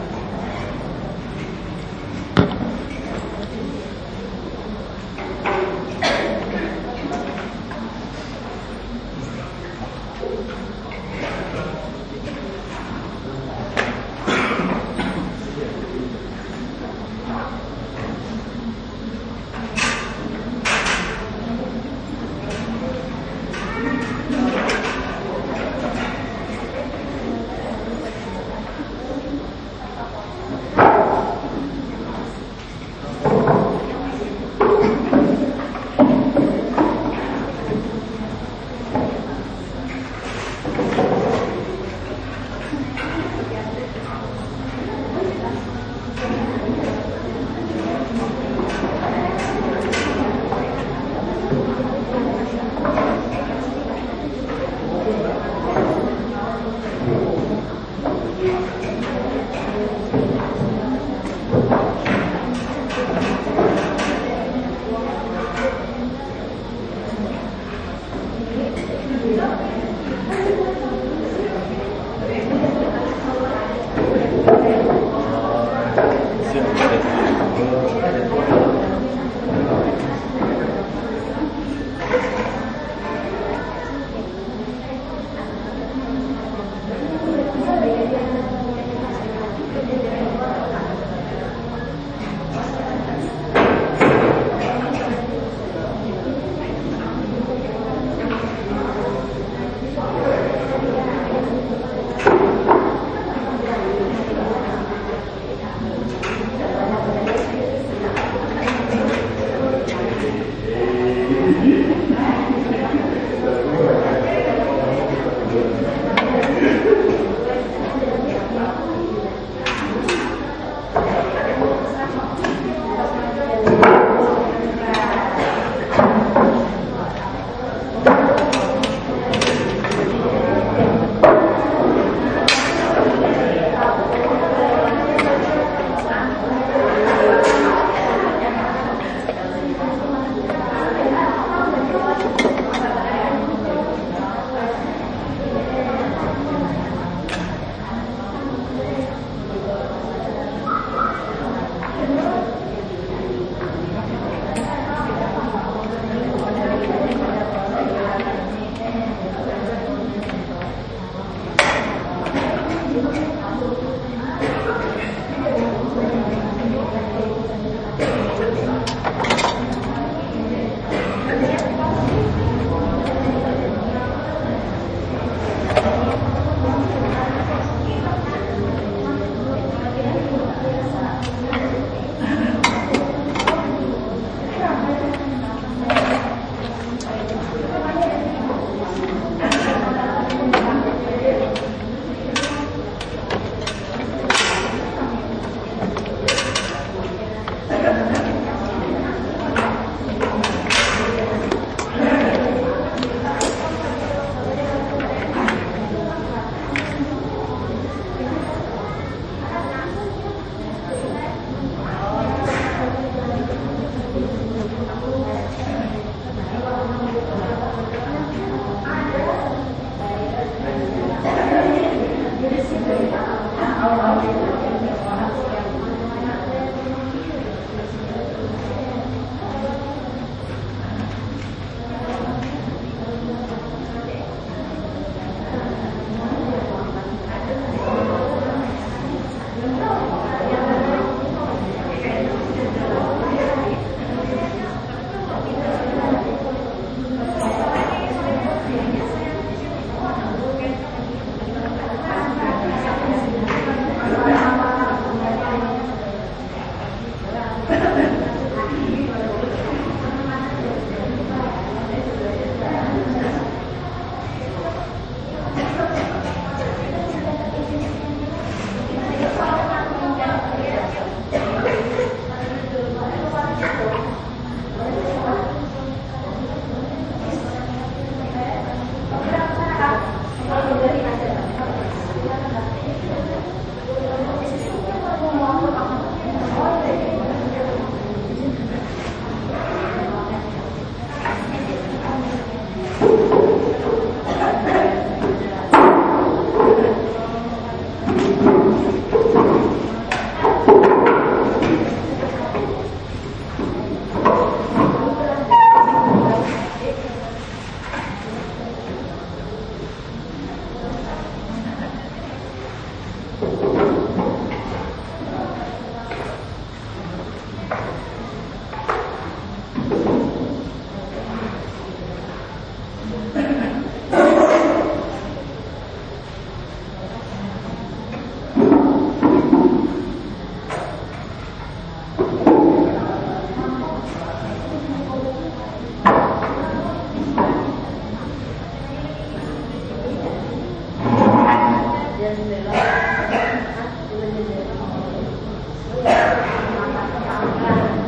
Amen.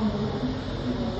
すごい。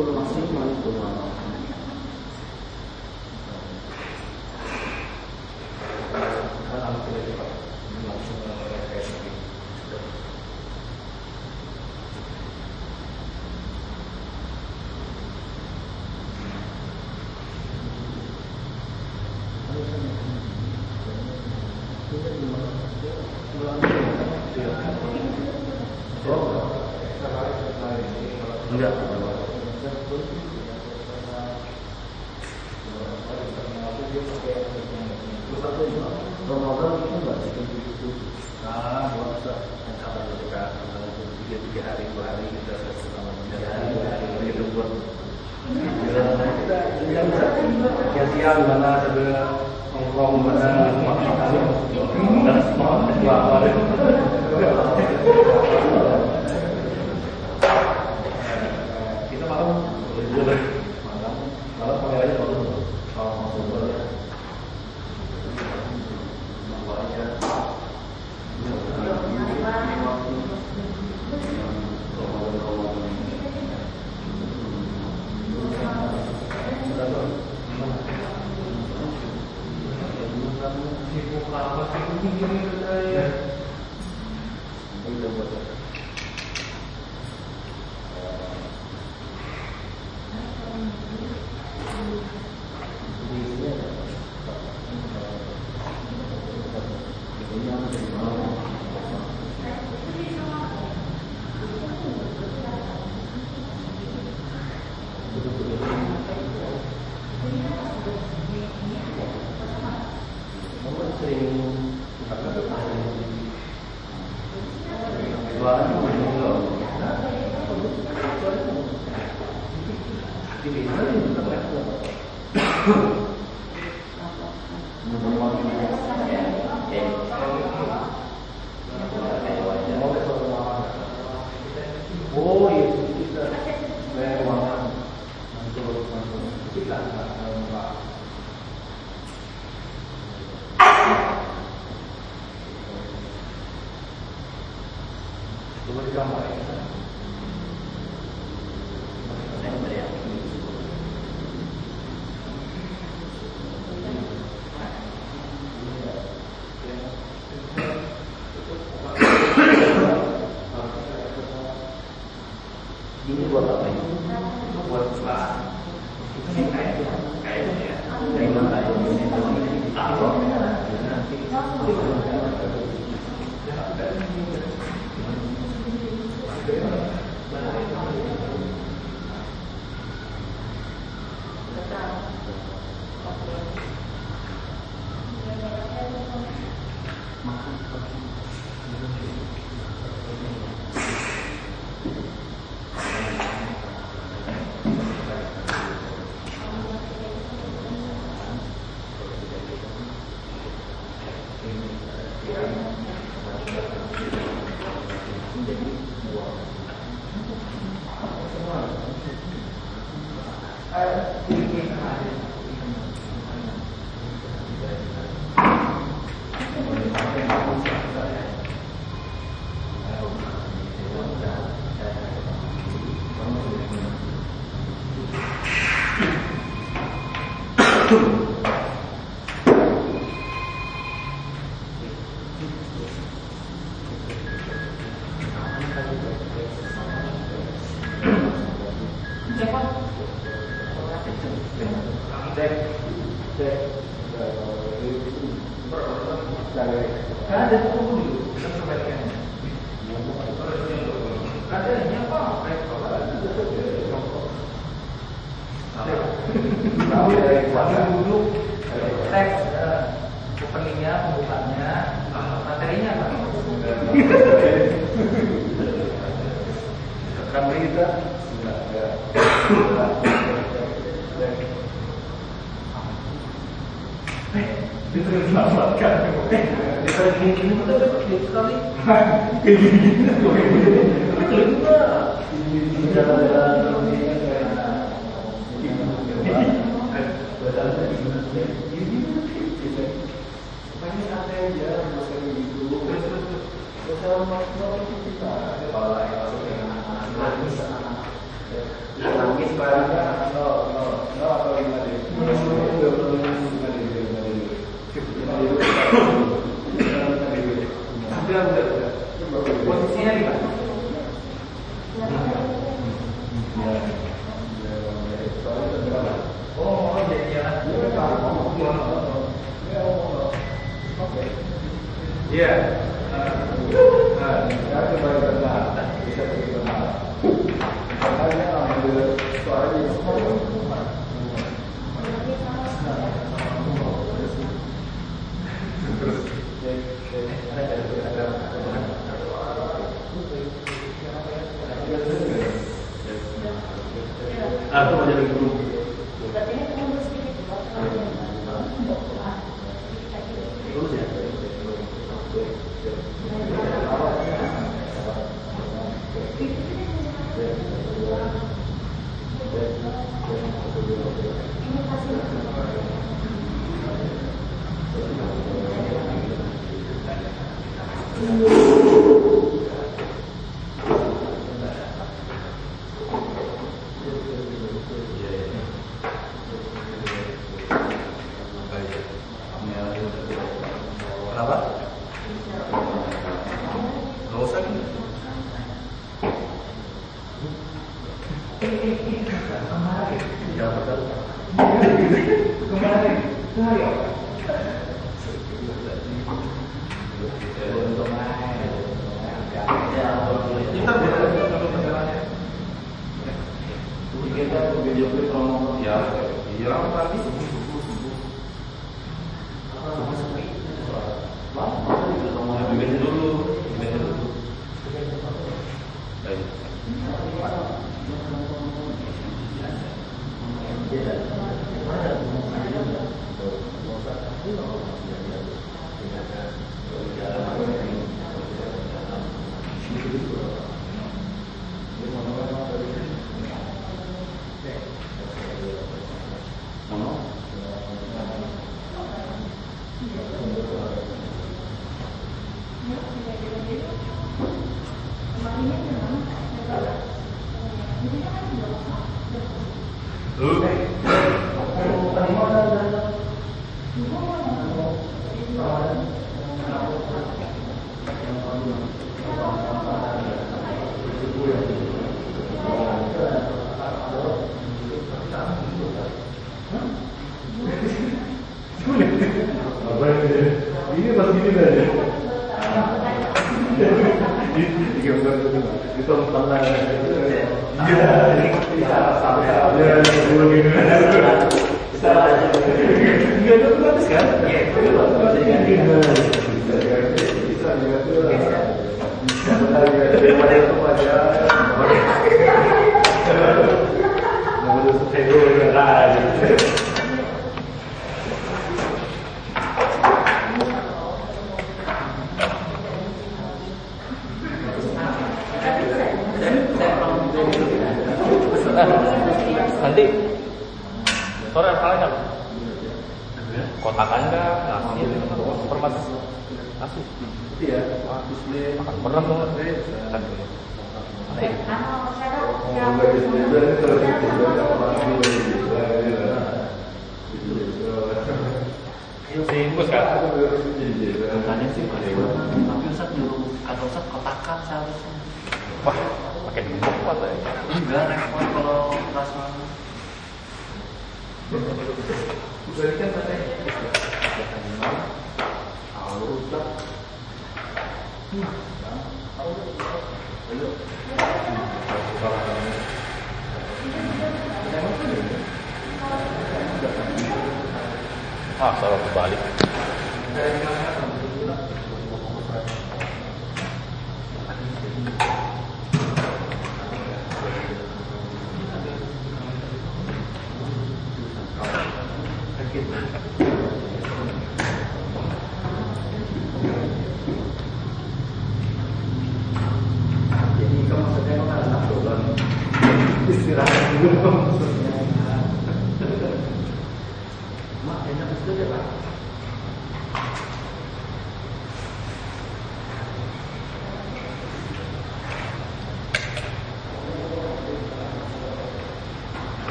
ini mereka belum maksimal itu kan world.